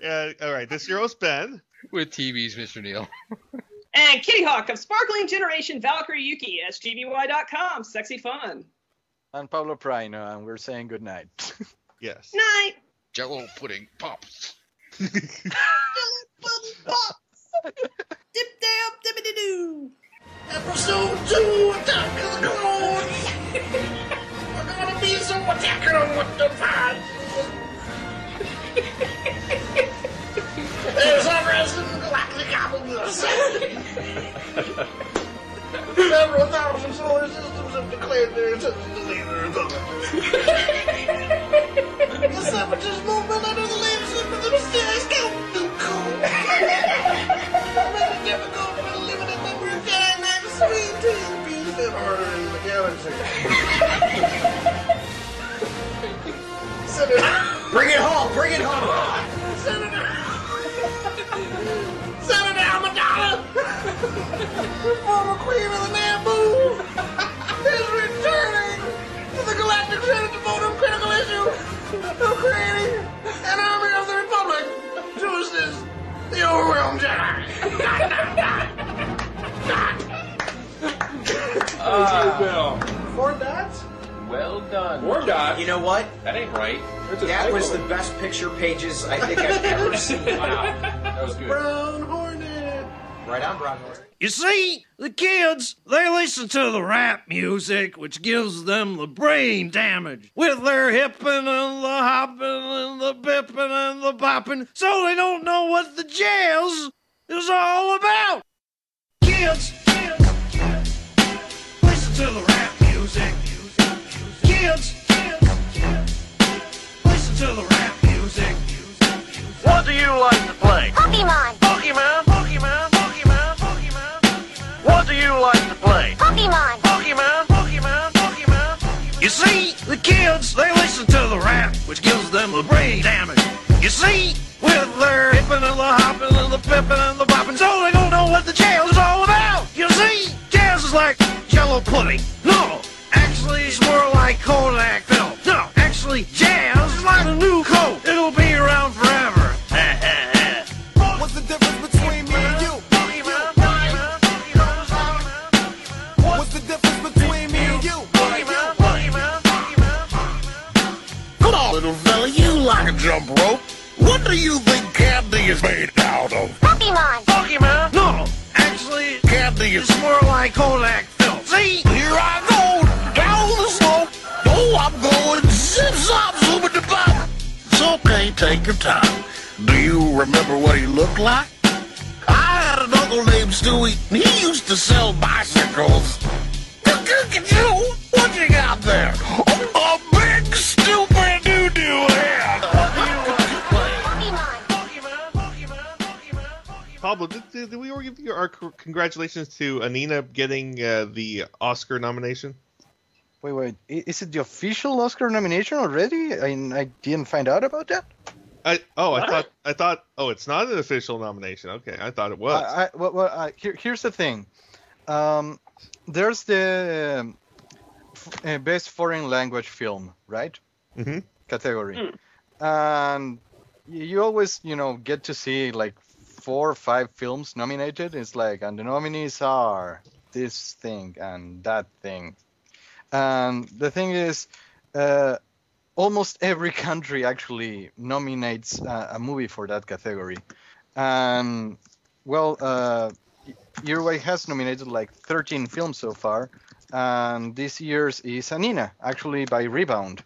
yeah. All right. This is your host Ben. With TV's Mr. Neil. And Kittyhawk of Sparkling Generation Valkyrie Yuki, SGVY.com, sexy fun. And Pablo Prino, and we're saying good night. Yes. Night. Jello pudding pops. Dip down, dippity doo. Episode 2 Attack of the Clones! We're gonna be so attacking them with the pads! There's in the galactic apples! Several thousand solar systems have declared their intention to leave Earth The separatist movement Bring it home! Bring it home! Senator, Senator Amidala, former queen of the Naboo, is returning to the Galactic Senate to vote on critical issue of the overwhelmed Jedi. Dot, dot, dot. Uh, Four well done. Four dots? You know what? That ain't right. That was the best picture pages I think I've ever seen. Wow. That was good. Brown Hornet. Right on, Brown. You see, the kids, they listen to the rap music, which gives them the brain damage. With their hipping and the hopping and the bipping and the bopping, so they don't know what the jazz is all about. Kids, kids, kids, listen to the rap music. Kids, kids, kids, listen to the rap music. What do you like to play? Pokemon. Pokemon, Pokemon, Pokemon, Pokemon. What do you like to play? Pokemon. Pokemon, Pokemon, Pokemon. You see, the kids, they listen to the rap, which gives them the brain damage. You see, with their hipping and the hopping and the pipping and the bopping, so they don't know what the jazz is all about. You see, jazz is like jello pudding. No, actually, it's more like Kodak like a jump rope. What do you think candy is made out of? Pokemon. Pokemon? No, actually, Candy is more like Kodak film. See? Here I go, down the slope. Oh, I'm going zip zop zooming the bottom. It's okay, take your time. Do you remember what he looked like? I had an uncle named Stewie, and he used to sell bicycles. Cuckoo, what Pablo, did, did, did we already give you our congratulations to Anina getting uh, the Oscar nomination? Wait, wait. Is it the official Oscar nomination already? I, I didn't find out about that. I oh I What? thought I thought oh it's not an official nomination. Okay, I thought it was. I, I, well, well, uh, here, here's the thing. Um, there's the um, f- uh, best foreign language film, right? Mhm. Category, and you always, you know, get to see like four or five films nominated. It's like, and the nominees are this thing and that thing. And the thing is, uh, almost every country actually nominates uh, a movie for that category. And well, uh, Uruguay has nominated like 13 films so far, and this year's is Anina, actually by Rebound,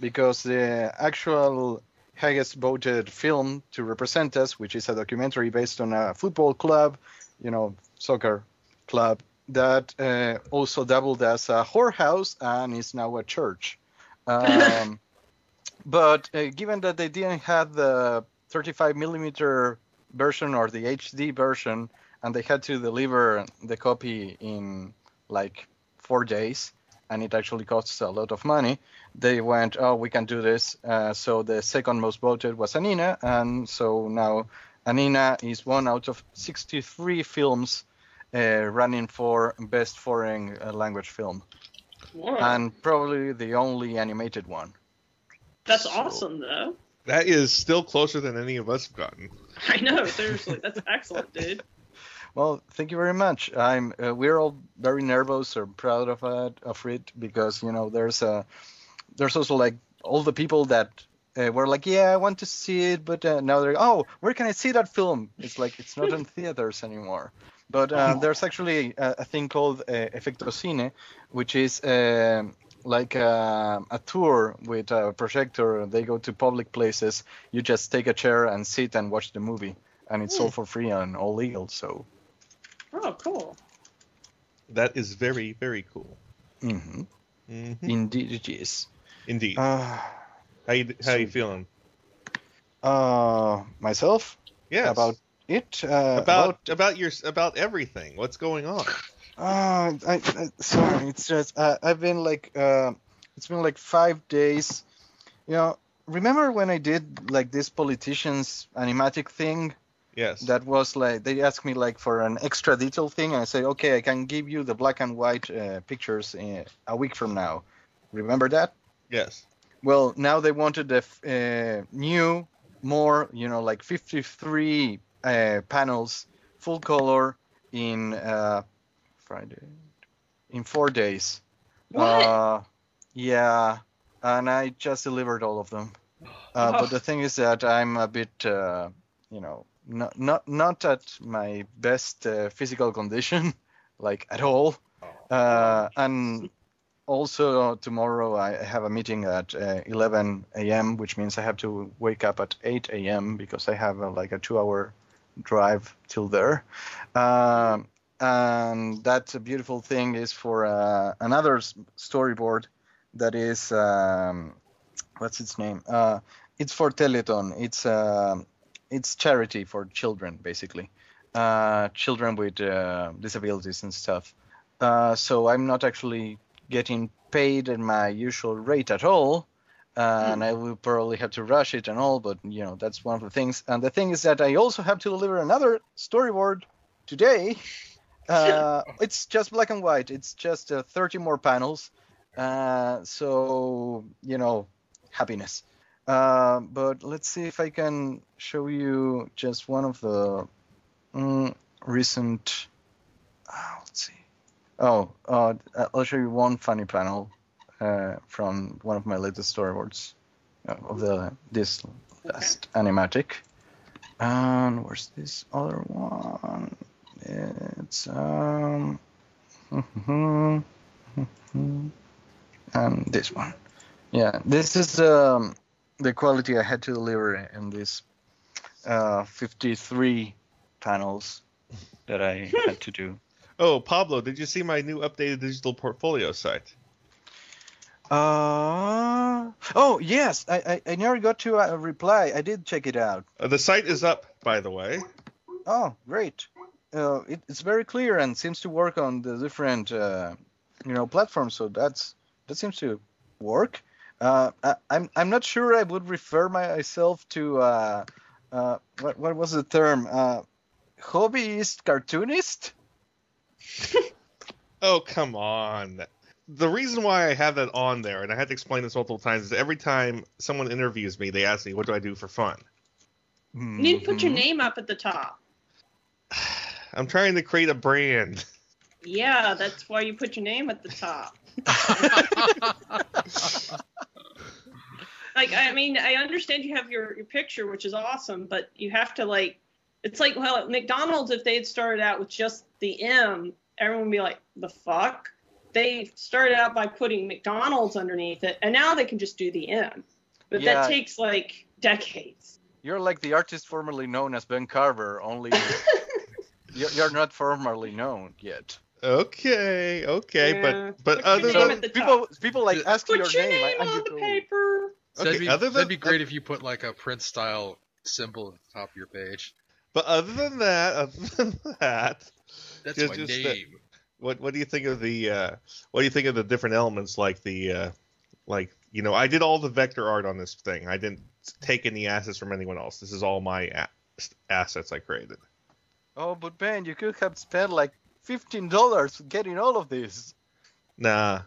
because the actual highest voted film to represent us, which is a documentary based on a football club, you know, soccer club that uh, also doubled as a whorehouse and is now a church. Um, but uh, given that they didn't have the 35 millimeter version or the HD version, and they had to deliver the copy in like four days, and it actually costs a lot of money. They went, oh, we can do this. Uh, so the second most voted was Anina, and so now Anina is one out of 63 films uh, running for best foreign uh, language film, Whoa. and probably the only animated one. That's awesome, though. That is still closer than any of us have gotten. I know, seriously. That's excellent, dude. Well, thank you very much. I'm. Uh, we're all very nervous or proud of it, of it because you know there's a, there's also like all the people that uh, were like, yeah, I want to see it, but uh, now they're, oh, where can I see that film? It's like it's not in theaters anymore. But uh, there's actually a, a thing called uh, Efecto Cine, which is uh, like a, a tour with a projector. They go to public places. You just take a chair and sit and watch the movie, and it's all for free and all legal. So. Oh, cool. That is very, very cool. hmm Mhm. Indeed, it is. Indeed. Uh, how you how you feeling? uh, myself Yeah. about it. Uh, about about your about everything. What's going on? Uh, I, I sorry, it's just uh, I've been like uh, it's been like five days. You know, remember when I did like this politicians animatic thing? Yes. That was like they asked me like for an extra detail thing, and I say, okay, I can give you the black and white uh, pictures in a week from now. Remember that? Yes. Well, now they wanted the f- uh, new, more, you know, like 53 uh, panels, full color in uh, Friday, in four days. What? Uh, yeah, and I just delivered all of them. Uh, Oh. But the thing is that I'm a bit, uh, you know, not not not at my best uh, physical condition, like at all. Uh, and also tomorrow I have a meeting at uh, 11 a.m., which means I have to wake up at 8 a.m. because I have uh, like a two-hour drive till there. Um, and that beautiful thing is for uh, another storyboard that is um, what's its name? Uh, it's for Teleton. It's uh, it's charity for children basically, uh, children with uh, disabilities and stuff. Uh, so I'm not actually getting paid at my usual rate at all. Uh, and I will probably have to rush it and all, but you know that's one of the things. And the thing is that I also have to deliver another storyboard today. Uh, it's just black and white. It's just uh, 30 more panels. Uh, so you know, happiness. Uh, but let's see if I can show you just one of the mm, recent. Uh, let's see. Oh, uh, I'll show you one funny panel uh, from one of my latest storyboards uh, of the this last animatic. And where's this other one? It's um, and this one. Yeah, this is um, the quality I had to deliver in these uh, 53 panels that I had to do. Oh, Pablo, did you see my new updated digital portfolio site? Uh, oh yes, I, I, I never got to uh, reply. I did check it out. Uh, the site is up, by the way. Oh, great. Uh, it, it's very clear and seems to work on the different, uh, you know, platforms. So that's that seems to work. Uh, I, I'm I'm not sure I would refer myself to uh, uh, what what was the term? Uh, hobbyist cartoonist. Oh, come on. The reason why I have that on there, and I had to explain this multiple times, is every time someone interviews me, they ask me, what do I do for fun? You need to put Mm-hmm. your name up at the top. I'm trying to create a brand. Yeah, that's why you put your name at the top. like, I mean, I understand you have your, your picture, which is awesome, but you have to, like, it's like, well, at McDonald's, if they had started out with just the M, everyone would be like, the fuck? They started out by putting McDonald's underneath it, and now they can just do the M. But Yeah. that takes, like, decades. You're like the artist formerly known as Ben Carver, only you're, you're not formerly known yet. Okay, okay, Yeah. but but other name than People top. people like ask Put your, your name, name and on you the go, paper. That'd okay, be, other than that'd be great if you put like a Prince style symbol at the top of your page. but other than that, other than that, That's Just- my just name. that- what what do you think of the uh, what do you think of the different elements like the uh, like you know I did all the vector art on this thing. I didn't take any assets from anyone else. This is all my a- assets I created. Oh, but Ben, you could have spent like fifteen dollars getting all of this. Nah,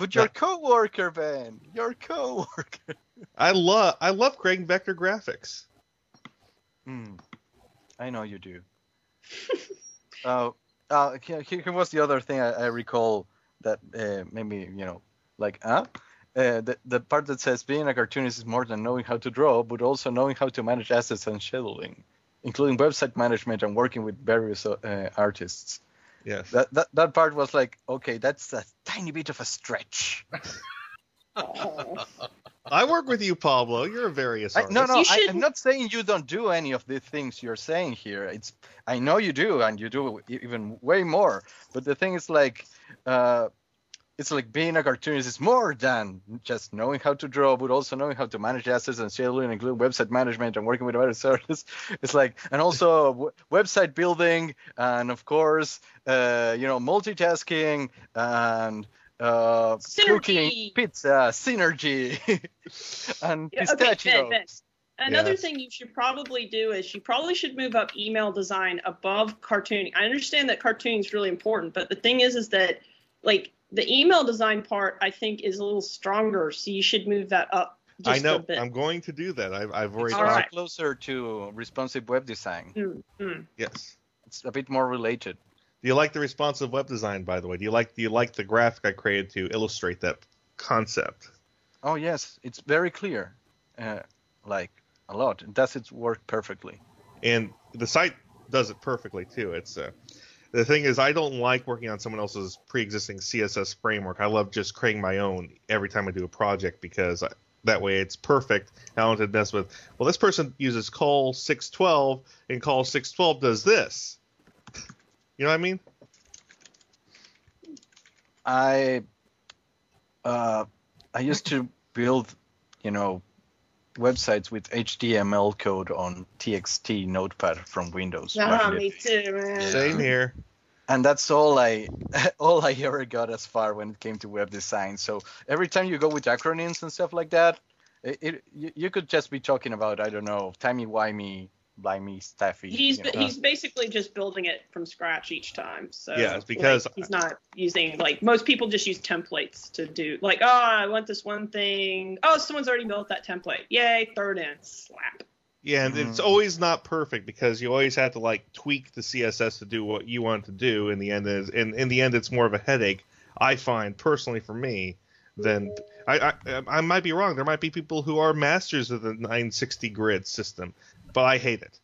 But your Nah. coworker, Ben, your coworker. I love I love creating vector graphics. Hmm. I know you do. uh, uh, here, here was the other thing I, I recall that uh, maybe you know, like, huh? Uh, the, the part that says being a cartoonist is more than knowing how to draw, but also knowing how to manage assets and scheduling, including website management and working with various uh, artists. Yes. That, that that part was like, okay, that's a tiny bit of a stretch. I work with you, Pablo. You're a various I, no, no, I, I'm not saying you don't do any of the things you're saying here. It's I know you do, and you do even way more. But the thing is, like, uh, it's like being a cartoonist is more than just knowing how to draw, but also knowing how to manage assets and scheduling, including website management and working with various artists. It's like, and also w- website building, and of course, uh, you know, multitasking and uh, cooking pizza, synergy, and Yeah, okay, pistachios. Ben, Ben. Another Yes. thing you should probably do is you probably should move up email design above cartooning. I understand that cartooning is really important, but the thing is, is that like the email design part, I think is a little stronger. So you should move that up. Just I know. A bit. I'm going to do that. I've, I've already. It's All also right. closer to responsive web design. Mm, mm. Yes. It's a bit more related. Do you like the responsive web design, by the way? Do you like do you like the graphic I created to illustrate that concept? Oh yes, it's very clear. Uh, like a lot. It does its work perfectly. And the site does it perfectly too. It's uh, the thing is I don't like working on someone else's pre-existing CSS framework. I love just creating my own every time I do a project because I, that way it's perfect. I don't have to mess with. Well, this person uses call 612 and call 612 does this. You know what I mean? I uh, I used to build, you know, websites with HTML code on TXT Notepad from Windows. back Ah, me too, man. Same here. and that's all I all I ever got as far when it came to web design. So every time you go with acronyms and stuff like that, it, it you, you could just be talking about I don't know timey wimey, blimey, staffy. He's you know. he's basically just building it from scratch each time. So Yeah, it's because- like, he's not using like most people just use templates to do like oh I want this one thing oh someone's already built that template yay throw it in slap Yeah, and it's Mhm. always not perfect because you always have to like tweak the CSS to do what you want to do. In the end, is in in the end, it's more of a headache. I find personally for me than I, I I might be wrong. There might be people who are masters of the 960 grid system, but I hate it.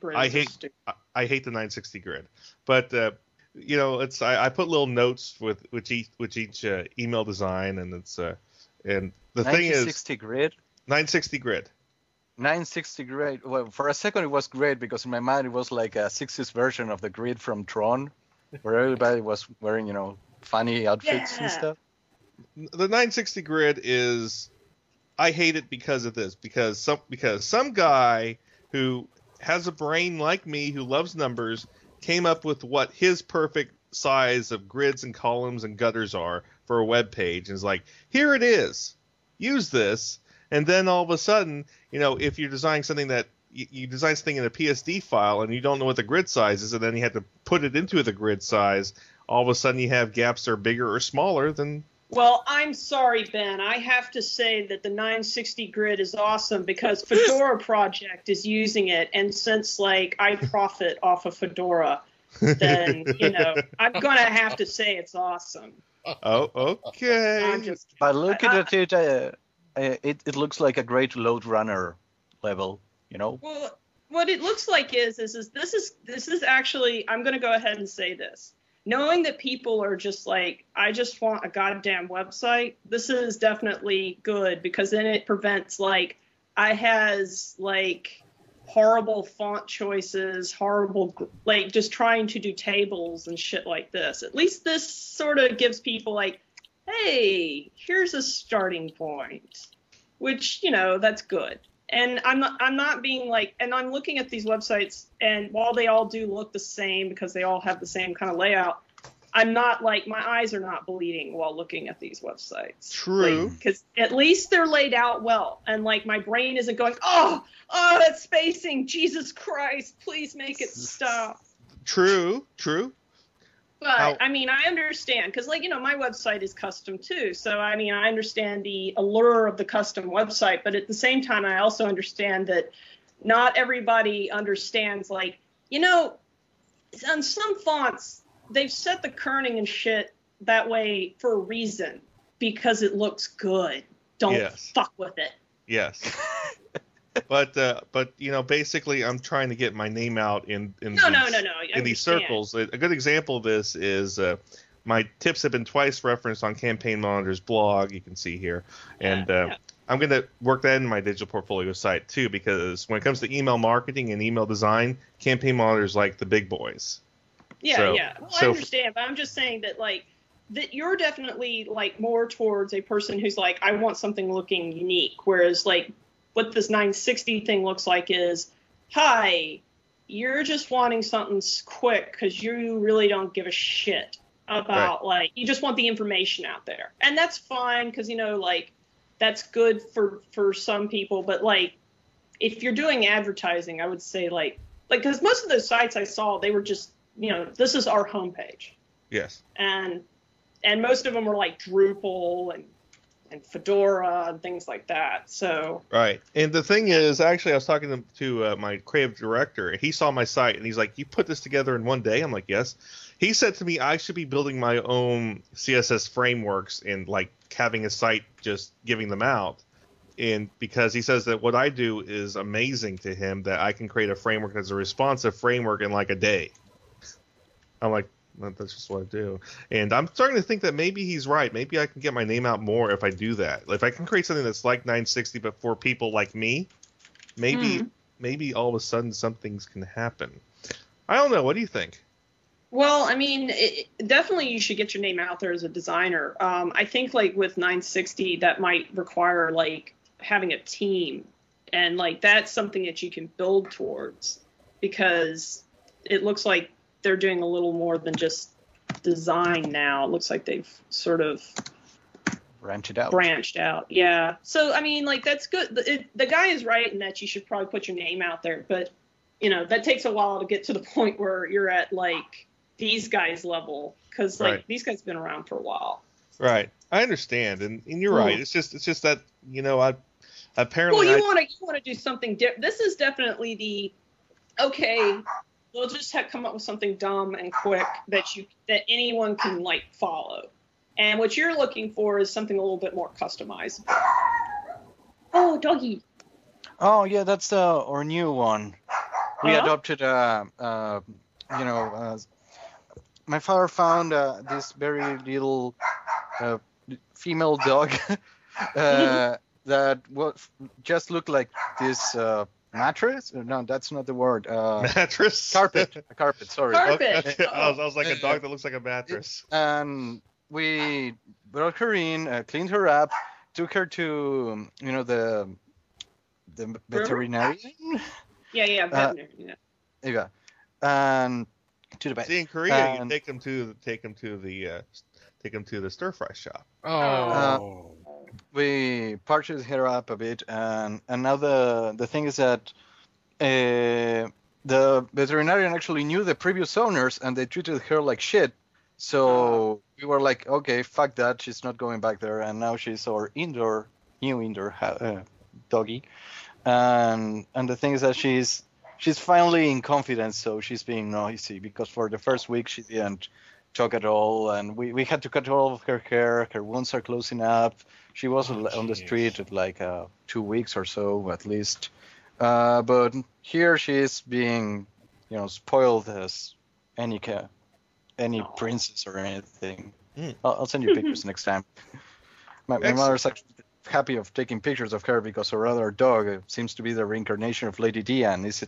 Grids I hate. I, I hate the 960 grid. But uh, you know, it's I, I put little notes with which each which each uh, email design, and it's uh, and the thing is 960 grid. 960 grid. 960 grid. Well, for a second it was great because in my mind it was like a 60s version of the grid from Tron, where everybody was wearing you know funny outfits Yeah. and stuff. the 960 grid is I hate it because of this because some because some guy who has a brain like me who loves numbers came up with what his perfect size of grids and columns and gutters are for a web page. And is like here it is. Use this. And then all of a sudden you know if you're designing something that you, design something in a PSD file and you don't know what the grid size is and then you have to put it into the grid size all of a sudden you have gaps that are bigger or smaller than Well, I'm sorry, Ben. I have to say that the 960 grid is awesome because Fedora Project is using it, and since like I profit off of Fedora, then you know I'm gonna have to say it's awesome. Oh, okay. I'm just But looking I- at it, uh, uh, it it looks like a great Lode Runner level. You know. well. What it looks like is is is this is this is actually I'm gonna go ahead and say this. Knowing that people are just like, I just want a goddamn website. This is definitely good because then it prevents like I has like horrible font choices, horrible like just trying to do tables and shit like this. At least this sort of gives people like, hey, here's a starting point, which you know that's good. And I'm not I'm not being like, and I'm looking at these websites, and while they all do look the same because they all have the same kind of layout, I'm not like my eyes are not bleeding while looking at these websites. True. Because at least they're laid out well, and like my brain isn't going, oh, oh, that's spacing. Jesus Christ, please make it stop. True. True. But How- I mean, I understand because, like, you know, my website is custom too. So I mean, I understand the allure of the custom website, but at the same time, I also understand that not everybody understands. Like, you know, on some fonts, they've set the kerning and shit that way for a reason because it looks good. Don't Yes. fuck with it. Yes. but uh, but you know, basically, I'm trying to get my name out in in No, these, no, no, no. In these circles. A good example of this is uh, my tips have been twice referenced on Campaign Monitor's blog. You can see here, and uh, I'm going to work that in my digital portfolio site too, because when it comes to email marketing and email design, Campaign monitors like the big boys. Yeah, So- yeah. Well, I so- understand, but I'm just saying that like that you're definitely like more towards a person who's like I want something looking unique, whereas like what this 960 thing looks like is, hi, you're just wanting something quick because you really don't give a shit about like you just want the information out there, and that's fine because you know like that's good for for some people, but like if you're doing advertising, I would say like like because most of those sites I saw they were just you know this is our homepage. Yes. and and most of them were like Drupal and and Fedora and things like that. So Right. And the thing is, actually, I was talking to, to uh, my creative director. and He saw my site and he's like, "You put this together in one day?" I'm like, "Yes." He said to me, "I should be building my own CSS frameworks and like having a site just giving them out." And because he says that what I do is amazing to him, that I can create a framework that's a responsive framework in like a day. I'm like, "Well, that's just what I do. And I'm starting to think that maybe he's right. Maybe I can get my name out more if I do that. If I can create something that's like 960 but for people like me, maybe Hmm. maybe all of a sudden some things can happen. I don't know. What do you think? well, I mean, it- definitely you should get your name out there as a designer. Um, I think like with 960 that might require like having a team, and like that's something that you can build towards because it looks like they're doing a little more than just design now. It looks like they've sort of Branched out. branched out. Yeah. So I mean, like that's good. The, it, the guy is right in that you should probably put your name out there, but you know that takes a while to get to the point where you're at like these guys level because like Right. these guys have been around for a while. Right. I understand, and, and you're Hmm. right. It's just it's just that you know I apparently Well, you want to you want to do something different. This is definitely the okay. We'll just have come up with something dumb and quick that you that anyone can like follow. And what you're looking for is something a little bit more customized. Oh, doggy. Oh yeah, that's the our new one. We Uh-huh. adopted uh, uh you know uh, my father found uh, this very little uh, female dog uh, that was just looked like this uh, mattress. No, that's not the word. Uh, mattress. carpet. A carpet. Sorry. Carpet. Okay, I, was, I was like a dog that looks like a mattress. and we brought her in, uh, cleaned her up, took her to um, you know the the veterinarian. Yeah, yeah, Uh, yeah. Yeah, and to the vet. See, in Korea, And- you take them to take them to the uh, take them to the stir fry shop. Oh. We purchased her up a bit, and and now the the thing is that uh, the veterinarian actually knew the previous owners, and they treated her like shit. So we were like, okay, fuck that, she's not going back there, and now she's our indoor new indoor uh, doggy, and and the thing is that she's she's finally in confidence, so she's being noisy because for the first week she didn't talk at all, and we, we had to cut all of her hair. Her wounds are closing up. She was on the street at like uh, two weeks or so at least, uh, but here she is being, you know, spoiled as any ca- any princess or anything. Hmm. I'll, I'll send you pictures next time. My, my Excellent. mother's actually happy of taking pictures of her because her other dog uh, seems to be the reincarnation of Lady Di and is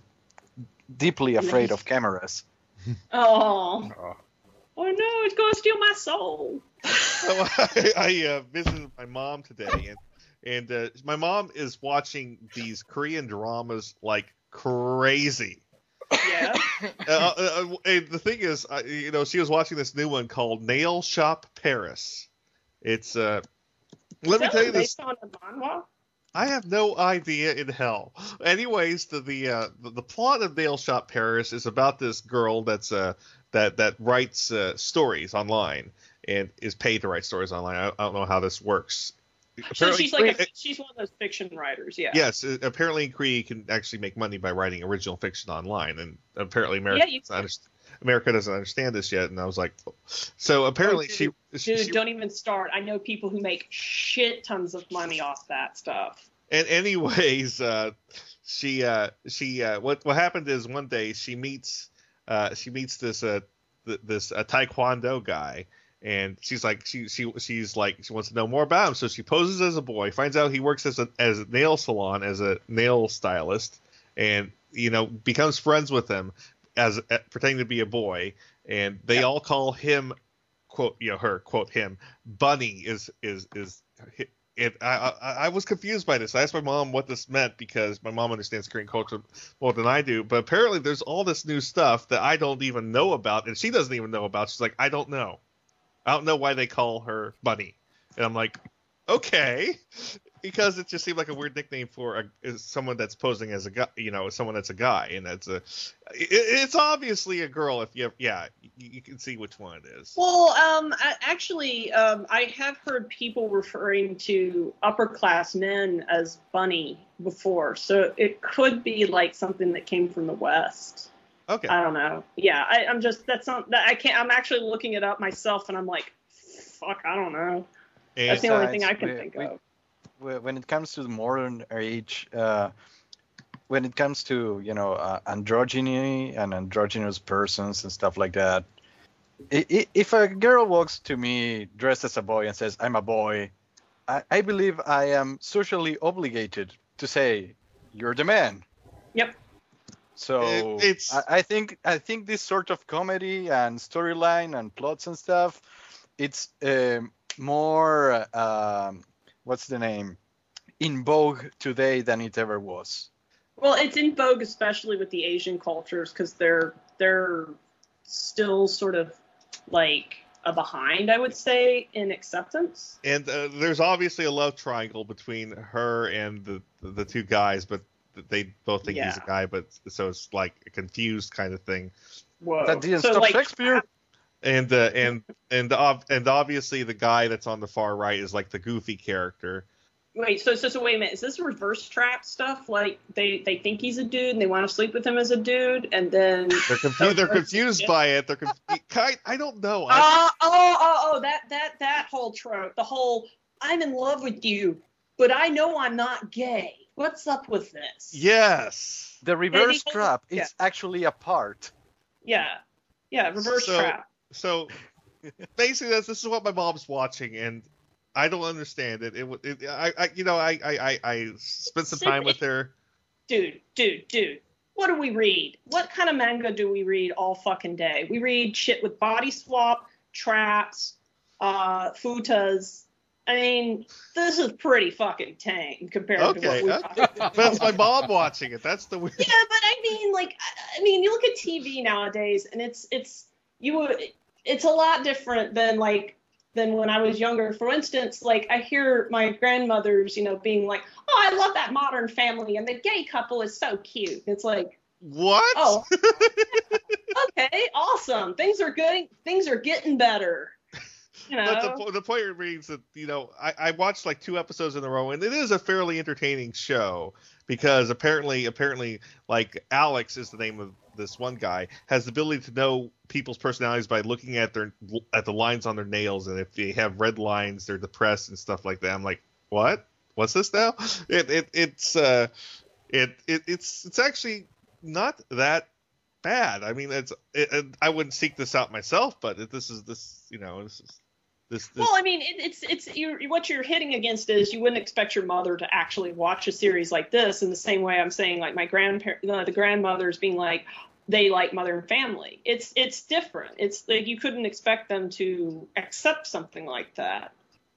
deeply afraid of cameras. Oh. Oh no, it's gonna steal my soul. So I, I uh, visited my mom today, and and uh, my mom is watching these Korean dramas like crazy. Yeah. Uh, uh, uh, and the thing is, you know, she was watching this new one called Nail Shop Paris. It's uh, let me tell you this. based on a manhwa? I have no idea in hell. Anyways, the the uh, the, the plot of Nail Shop Paris is about this girl that's uh that that writes uh, stories online and is paid to write stories online. I, I don't know how this works. So she's like a, she's one of those fiction writers, yeah. Yes, uh, apparently you can actually make money by writing original fiction online, and apparently America, Yeah, doesn't, underst- America doesn't understand this yet. And I was like, so apparently Oh, she, dude, she, Dude, she- don't even start. I know people who make shit tons of money off that stuff. and anyways, uh, she uh, she uh, what what happened is one day she meets uh, she meets this uh, th- this uh, taekwondo guy. And she's like, she she she's like, she wants to know more about him. So she poses as a boy, finds out he works as a as a nail salon as a nail stylist, and you know becomes friends with him as uh, pretending to be a boy. And they all call him quote you know her quote him bunny is is is I, I I was confused by this. I asked my mom what this meant because my mom understands Korean culture more than I do. But apparently, there's all this new stuff that I don't even know about, and she doesn't even know about. She's like, I don't know. I don't know why they call her Bunny, and I'm like, okay, because it just seemed like a weird nickname for a, someone that's posing as a guy, you know, someone that's a guy, and that's a. It, it's obviously a girl. If you, yeah, you, you can see which one it is. Well, um, I, actually, um, I have heard people referring to upper class men as bunny before, so it could be like something that came from the West. Okay. I don't know. Yeah, I, I'm just that's not that I can't. I'm actually looking it up myself, and I'm like, fuck, I don't know. That's the only thing I can we- think we- of. Wh- when it comes to the modern age, uh, when it comes to you know uh, androgyny and androgynous persons and stuff like that, i- i- if a girl walks to me dressed as a boy and says I'm a boy, I, I believe I am socially obligated to say you're the man. Yep. So It- it's- I, I think I think this sort of comedy and storyline and plots and stuff, it's um, more um, what's the name in vogue today than it ever was. Well, it's in vogue, especially with the Asian cultures, because they're they're still sort of like a behind, I would say, in acceptance. and uh, there's obviously a love triangle between her and the the two guys, but they both think he's a guy, but so it's like a confused kind of thing. Whoa. That didn't So, stop like, Shakespeare. And uh, and and ob- and obviously the guy that's on the far right is like the goofy character. Wait, so, so so wait a minute. Is this reverse trap stuff? Like they they think he's a dude and they want to sleep with him as a dude, and then They're confused. They're confused by it. They're conf- kind. I don't know. I, oh oh oh oh that that that whole trope, the whole I'm in love with you, but I know I'm not gay. What's up with this? yes. The reverse they- trap yeah. is actually a part. Yeah, yeah, reverse So- trap. So basically, that's, this is what my mom's watching, and I don't understand it. It, it I, I, you know, I, I, I, I spent some time with her. Dude, dude, dude. What do we read? What kind of manga do we read all fucking day? We read shit with body swap, traps, uh, futas. I mean, this is pretty fucking tame compared to Okay, what we okay. but it's my mom watching it. That's the weird. Yeah, but I mean, like, I- I mean, you look at TV nowadays, and it's it's you it's a lot different than like than when I was younger. For instance, like I hear my grandmothers, you know, being like, "Oh, I love that Modern Family, and the gay couple is so cute." It's like, What? oh, okay, awesome. Things are good. Things are getting better. You know, But the, the point remains that you know I, I watched like two episodes in a row, and it is a fairly entertaining show because apparently, apparently, like Alex is the name of this one guy has the ability to know people's personalities by looking at their at the lines on their nails, and if they have red lines, they're depressed and stuff like that. I'm like, what? What's this now? It, it it's uh it, it it's it's actually not that bad. I mean, it's it, I wouldn't seek this out myself, but this is this you know this is This, this Well, I mean, it, it's it's you're, what you're hitting against is you wouldn't expect your mother to actually watch a series like this in the same way I'm saying like my grandparent, no, the grandmothers being like they like Modern Family. It's it's different. It's like you couldn't expect them to accept something like that.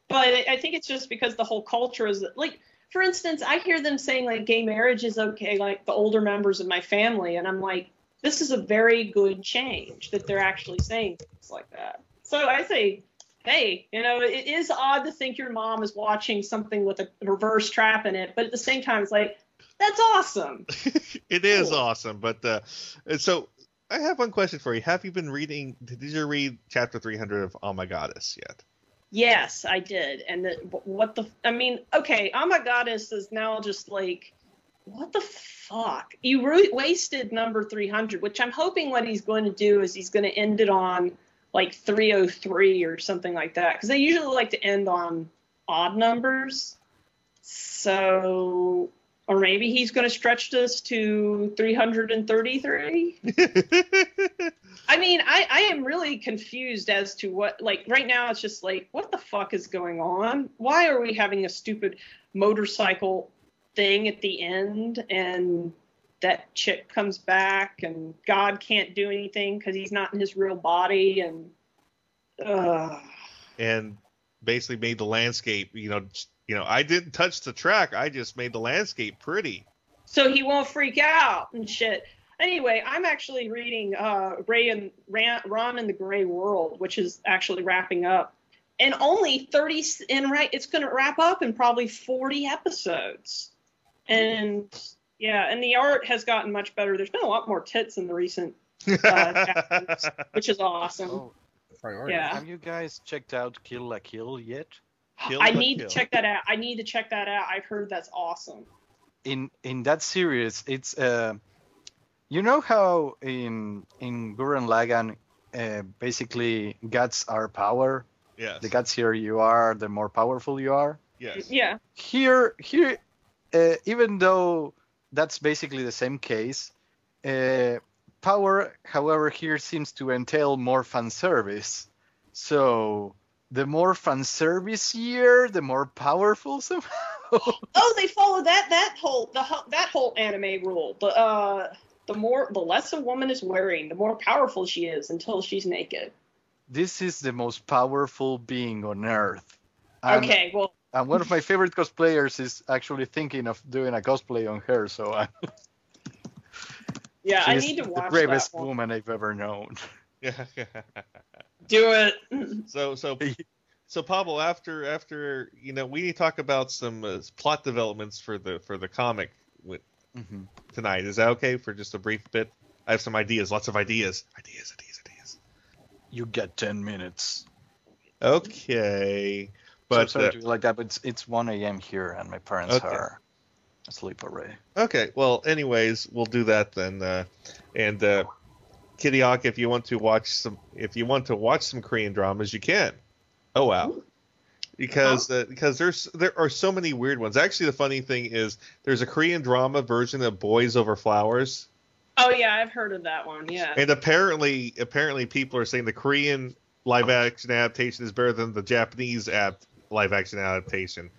But I think it's just because the whole culture is like, for instance, I hear them saying like gay marriage is okay, like the older members of my family, and I'm like, this is a very good change that they're actually saying things like that. So I say hey, you know, it is odd to think your mom is watching something with a reverse trap in it, but at the same time, it's like, that's awesome. it is awesome. But uh, so I have one question for you. Have you been reading? Did you read chapter 300 of Oh My Goddess yet? Yes, I did. And the, what the, I mean, okay, Oh My Goddess is now just like, what the fuck? You re- wasted number 300, which I'm hoping what he's going to do is he's going to end it on like 303 or something like that. Because they usually like to end on odd numbers. So, or maybe he's going to stretch this to 333. I mean, I, I am really confused as to what, like, right now it's just like, what the fuck is going on? Why are we having a stupid motorcycle thing at the end and that chick comes back and God can't do anything because he's not in his real body and, uh, and basically made the landscape. You know, you know, I didn't touch the track. I just made the landscape pretty. so he won't freak out and shit. Anyway, I'm actually reading uh, Ray and Ran, Ron in the Gray World, which is actually wrapping up, and only 30. And right, it's going to wrap up in probably 40 episodes. And yeah, and the art has gotten much better. There's been a lot more tits in the recent, uh, which is awesome. Oh, Yeah. Have you guys checked out Kill la Kill yet? I need to check that out. I need to check that out. I've heard that's awesome. in in that series it's uh you know how in in Gurren Lagann uh, basically gods are power Yes. the godsier you are the more powerful you are Yes. Yeah. here here uh, even though that's basically the same case uh, power however here seems to entail more fan service so the more fan service year the more powerful somehow Oh, they follow that that whole the that whole anime rule. The uh the more the less a woman is wearing, the more powerful she is until she's naked. this is the most powerful being on earth. And, okay, well and one of my favorite cosplayers is actually thinking of doing a cosplay on her, so I, yeah, I she's need to watch the bravest that one. woman I've ever known. Yeah. Do it. so so so Pablo, after after you know, we need to talk about some uh, plot developments for the for the comic with Mhm. tonight. Is that okay for just a brief bit? I have some ideas, lots of ideas, ideas, ideas, ideas. You get ten minutes. Okay, But but sorry uh, to be like that, but it's, it's 1 a.m. here, and my parents Okay. are asleep already. Okay, well, anyways, we'll do that then. Uh, and uh, Kittyhawk, if you want to watch some, if you want to watch some Korean dramas, you can. Oh wow, because uh, because there's there are so many weird ones. Actually, the funny thing is there's a Korean drama version of Boys Over Flowers, Oh yeah, I've heard of that one. Yeah. and apparently apparently people are saying the Korean live action adaptation is better than the Japanese ap- live action adaptation.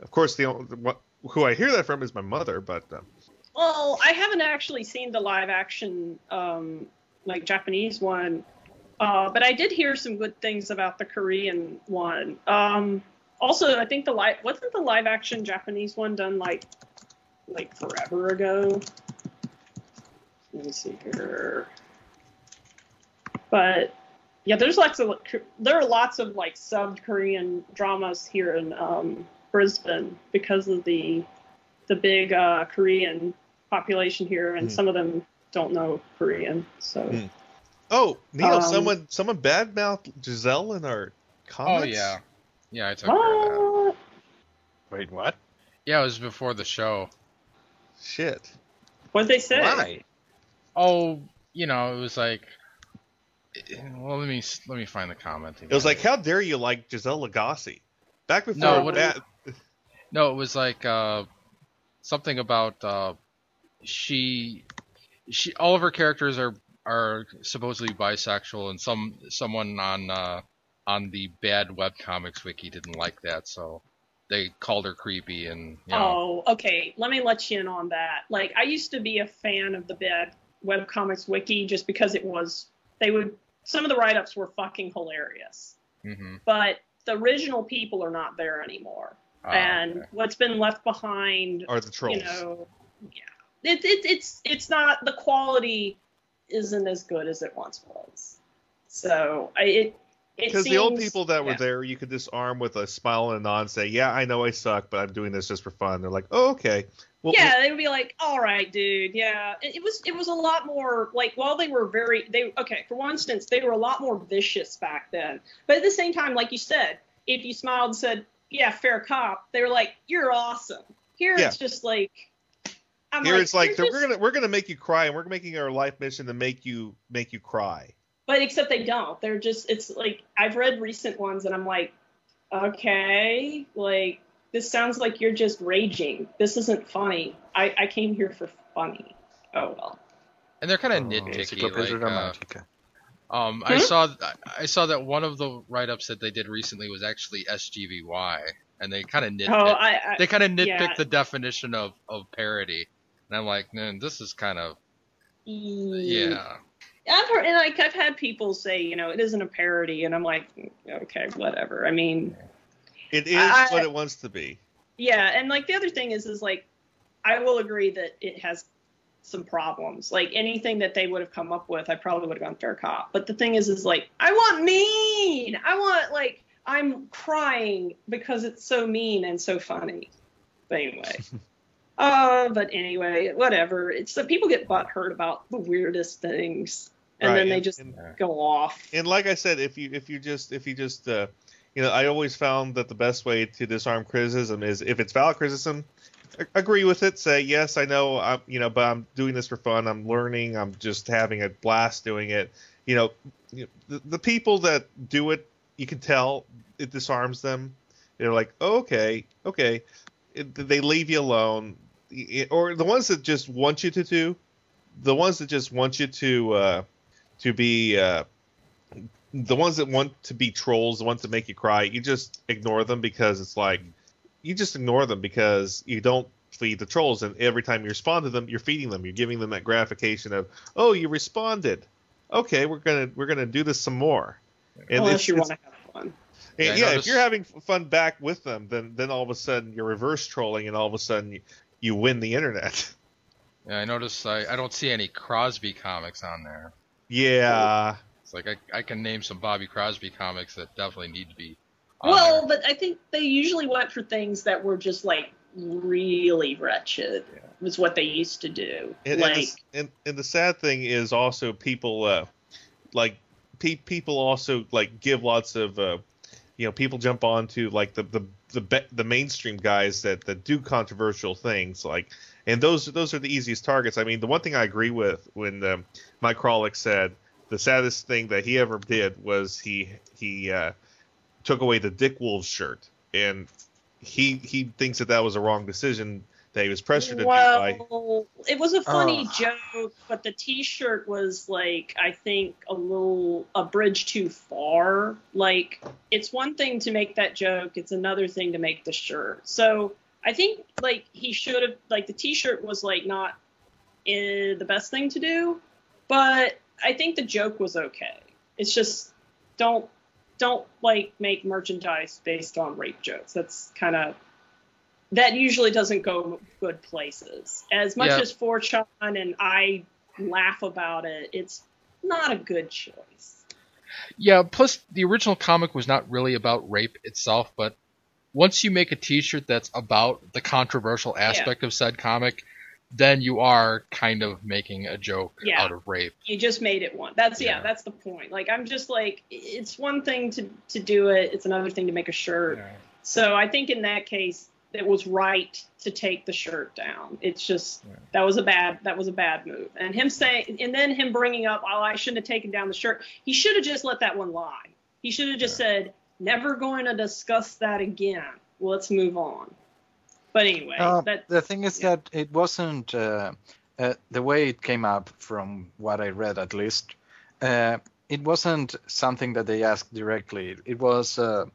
Of course, the only, who I hear that from is my mother, but. Uh, Well, I haven't actually seen the live action, um, like Japanese one, uh, but I did hear some good things about the Korean one. Um, also, I think the live wasn't the live action Japanese one done like like forever ago. Let me see here. But yeah, there's lots of there are lots of like sub Korean dramas here in um, Brisbane because of the the big uh, Korean population here, and Hmm. some of them don't know Korean. So Hmm. Oh, Neil, Um, someone someone badmouthed Giselle in our comments. Oh yeah, yeah, I took care of that. Wait, what? Yeah, it was before the show. Shit. What'd they say? Why? Oh, you know, it was like. Well, let me let me find the comment. It was like, how dare you like Giselle Lagace? Back before No, what- that. No, it was like uh, something about uh, she, she. All of her characters are are supposedly bisexual, and some someone on uh, on the bad webcomics wiki didn't like that, so they called her creepy and you know. Oh, okay. Let me let you in on that. Like, I used to be a fan of the bad webcomics wiki just because it was they would some of the write-ups were fucking hilarious, hmm but the original people are not there anymore, Ah, and okay. what's been left behind Are the trolls? you know, yeah, it, it, it's it's not the quality isn't as good as it once was. So I, it it Because the old people that were yeah. there, you could disarm with a smile and a nod and say, "Yeah, I know I suck, but I'm doing this just for fun." They're like, "Oh, okay." Well, yeah, they would be like, "All right, dude. Yeah." It, it was it was a lot more like while they were very they okay for one instance they were a lot more vicious back then, but at the same time, like you said, if you smiled and said, "Yeah, fair cop," they were like, "You're awesome." Here Yeah. it's just like. I'm here it's like just-" we're gonna we're gonna make you cry, and we're making our life mission to make you make you cry. But except they don't. They're just it's like I've read recent ones and I'm like, okay, like this sounds like you're just raging. This isn't funny. I, I came here for funny. Oh well. And they're kind of Oh, nitpicky. Like, uh, Dramatica. um, I Hmm? saw I saw that one of the write-ups that they did recently was actually SGVY, and they kind of nitpick. Oh, I, I they kind of nitpick yeah. the definition of, of parody, and I'm like, man, this is kind of mm. yeah. I've heard, and like I've had people say, you know, it isn't a parody, and I'm like, okay, whatever. I mean, It is I- what it wants to be. yeah, and like the other thing is, is like, I will agree that it has some problems. Like anything that they would have come up with, I probably would have gone fair cop. But the thing is, is like, I want mean. I want like I'm crying because it's so mean and so funny. But anyway. Uh, but anyway, whatever. It's that people get butthurt about the weirdest things, and Right, then they and- just and- go off. And like I said, if you if you just if you just uh, you know, I always found that the best way to disarm criticism is if it's valid criticism, agree with it. Say yes, I know, I'm you know, but I'm doing this for fun. I'm learning. I'm just having a blast doing it. You know, the, the people that do it, you can tell it disarms them. They're like, oh, okay, okay. It, they leave you alone, or the ones that just want you to do, the ones that just want you to uh, to be. Uh, the ones that want to be trolls, the ones that make you cry, you just ignore them because it's like you just ignore them because you don't feed the trolls, and every time you respond to them, you're feeding them. You're giving them that gratification of, oh, you responded. Okay, we're gonna we're gonna do this some more. And Unless you want to have fun. and Yeah, I yeah, if you're having fun back with them, then then all of a sudden you're reverse trolling, and all of a sudden you, you win the internet. Yeah, I noticed I, I don't see any Crosby comics on there. yeah, It's like I, I can name some Bobby Crosby comics that definitely need to be. on Well, there. but I think they usually went for things that were just like really wretched. Was what they used to do. And, like, and, the, and, and the sad thing is also people uh, like pe- people also like give lots of uh, you know people jump onto like the the the, be- the mainstream guys that that do controversial things like and those those are the easiest targets. I mean, the one thing I agree with when um, Mike Krahulik said the saddest thing that he ever did was he he uh, took away the Dick Wolves shirt and he he thinks that that was a wrong decision that he was pressured to do by it was a funny Oh. joke, but the T-shirt was like I think a little a bridge too far. Like it's one thing to make that joke; it's another thing to make the shirt. So I think like he should have like the T-shirt was like not eh, the best thing to do, but I think the joke was okay. It's just don't don't like make merchandise based on rape jokes. That's kind of that usually doesn't go good places. As much Yeah. as Fortune and I laugh about it, it's not a good choice. Yeah, plus the original comic was not really about rape itself, but once you make a T-shirt that's about the controversial aspect of said comic, then you are kind of making a joke Yeah. out of rape. You just made it one. That's yeah, Yeah. that's the point. Like I'm just like it's one thing to to do it, it's another thing to make a shirt. So I think in that case it was right to take the shirt down. It's just that was a bad that was a bad move. And him saying and then him bringing up, "Oh, I shouldn't have taken down the shirt." He should have just let that one lie. He should have just said, "Never going to discuss that again. Let's move on." But anyway, Uh, that the thing is that it wasn't uh, uh, the way it came up from what I read at least. Uh, it wasn't something that they asked directly. It was uh,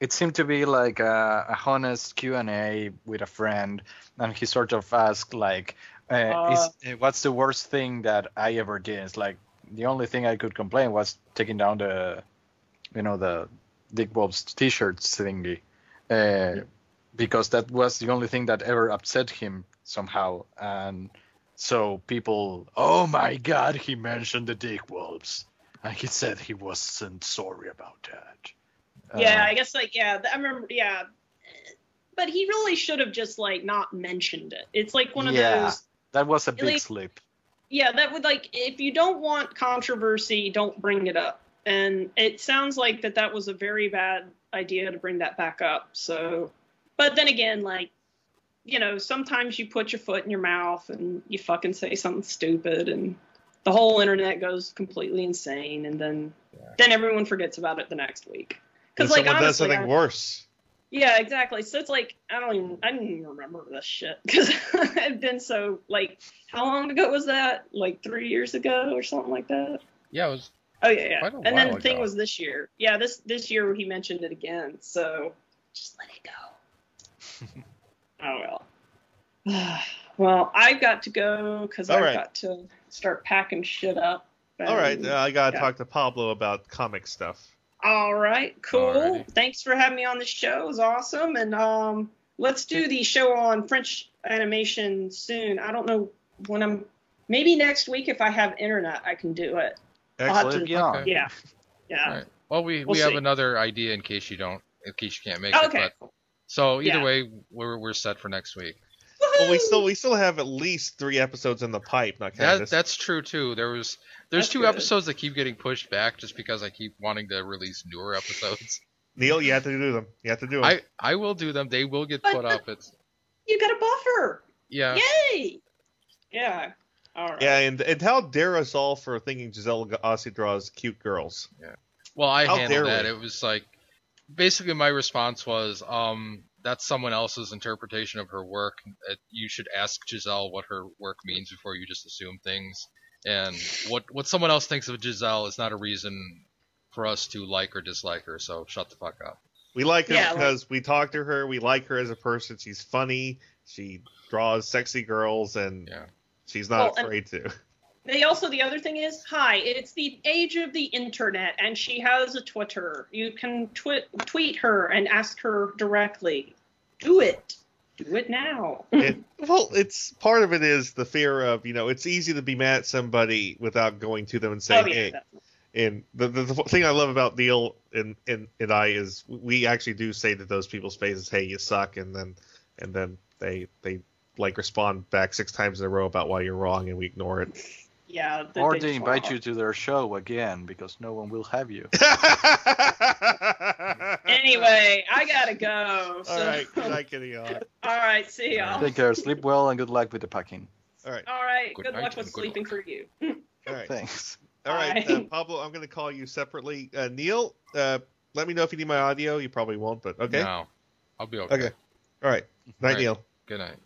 it seemed to be like a, a honest Q and A with a friend, and he sort of asked like, uh, Uh. is, uh, "What's the worst thing that I ever did?" It's like the only thing I could complain was taking down the, you know, the Dick Wolves T-shirts thingy, uh, because that was the only thing that ever upset him somehow, and so people, oh my God, he mentioned the Dick Wolves, and he said he wasn't sorry about that. Yeah, Uh, I guess like yeah, I remember yeah. But he really should have just like not mentioned it. It's like one of yeah, those that was a big like- slip. yeah, that would like if you don't want controversy, don't bring it up. And it sounds like that that was a very bad idea to bring that back up. So, but then again, like you know, sometimes you put your foot in your mouth and you fucking say something stupid and the whole internet goes completely insane and then then everyone forgets about it the next week. When Cuz like someone does honestly, something I- worse. yeah, exactly. So it's like I don't even I didn't even remember this shit because I've been so like how long ago was that? Like three years ago or something like that. Yeah, it was. Oh yeah, yeah. Quite a And then while the thing ago. was this year. Yeah, this this year he mentioned it again. So just let it go. oh well. well, I've got to go because I've right. got to start packing shit up. All right, And- uh, I gotta yeah. talk to Pablo about comic stuff. All right, cool. Alrighty. Thanks for having me on the show. It was awesome. And um, let's do the show on French animation soon. I don't know when I'm. Maybe next week if I have internet, I can do it. Excellent. to- Yeah. Okay. Yeah. Yeah. All right. Well, we We'll we have another idea in case you don't, in case you can't make Okay. it. But so either Yeah. way, we're we're set for next week. Well, we still we still have at least three episodes in the pipe. Not counting That, this. that's true too. There was there's That's two good. episodes that keep getting pushed back just because I keep wanting to release newer episodes. Neil, you have to do them. You have to do them. I I will do them. They will get But- put but- up. It's You got a buffer. yeah. Yay! Yeah. All right. Yeah, and and how dare us all for thinking Giselle Aussie draws cute girls? Yeah. Well, I How handled that. we? It was like basically my response was, um, that's someone else's interpretation of her work. Uh, You should ask Giselle what her work means before you just assume things. And what what someone else thinks of Giselle is not a reason for us to like or dislike her. So shut the fuck up. We like her Yeah, like- because we talk to her. We like her as a person. She's funny. She draws sexy girls, and Yeah. she's not Well, and- afraid to. They also the other thing is, hi, it's the age of the internet, and she has a Twitter. You can twit tweet her and ask her directly. Do it. Do it now. It, well, it's part of it is the fear of you know it's easy to be mad at somebody without going to them and saying, oh yeah. "Hey." definitely. And the, the the thing I love about Neil and, and and I is we actually do say to those people's faces, "Hey, you suck," and then and then they they like respond back six times in a row about why you're wrong, and we ignore it. Yeah. the Or big they invite flaw. you to their show again because no one will have you. Anyway, I gotta go. So. All right, good night, Kitty. All All right. See y'all. Take care, sleep well, and good luck with the packing. All right. All right. Good Good, luck with and good sleeping for you. all right, Thanks. all right. Uh, Pablo, I'm going to call you separately. Uh, Neil, uh, let me know if you need my audio. You probably won't, but okay. No, I'll be okay. Okay. All right. Night, All right. Neil. Good night.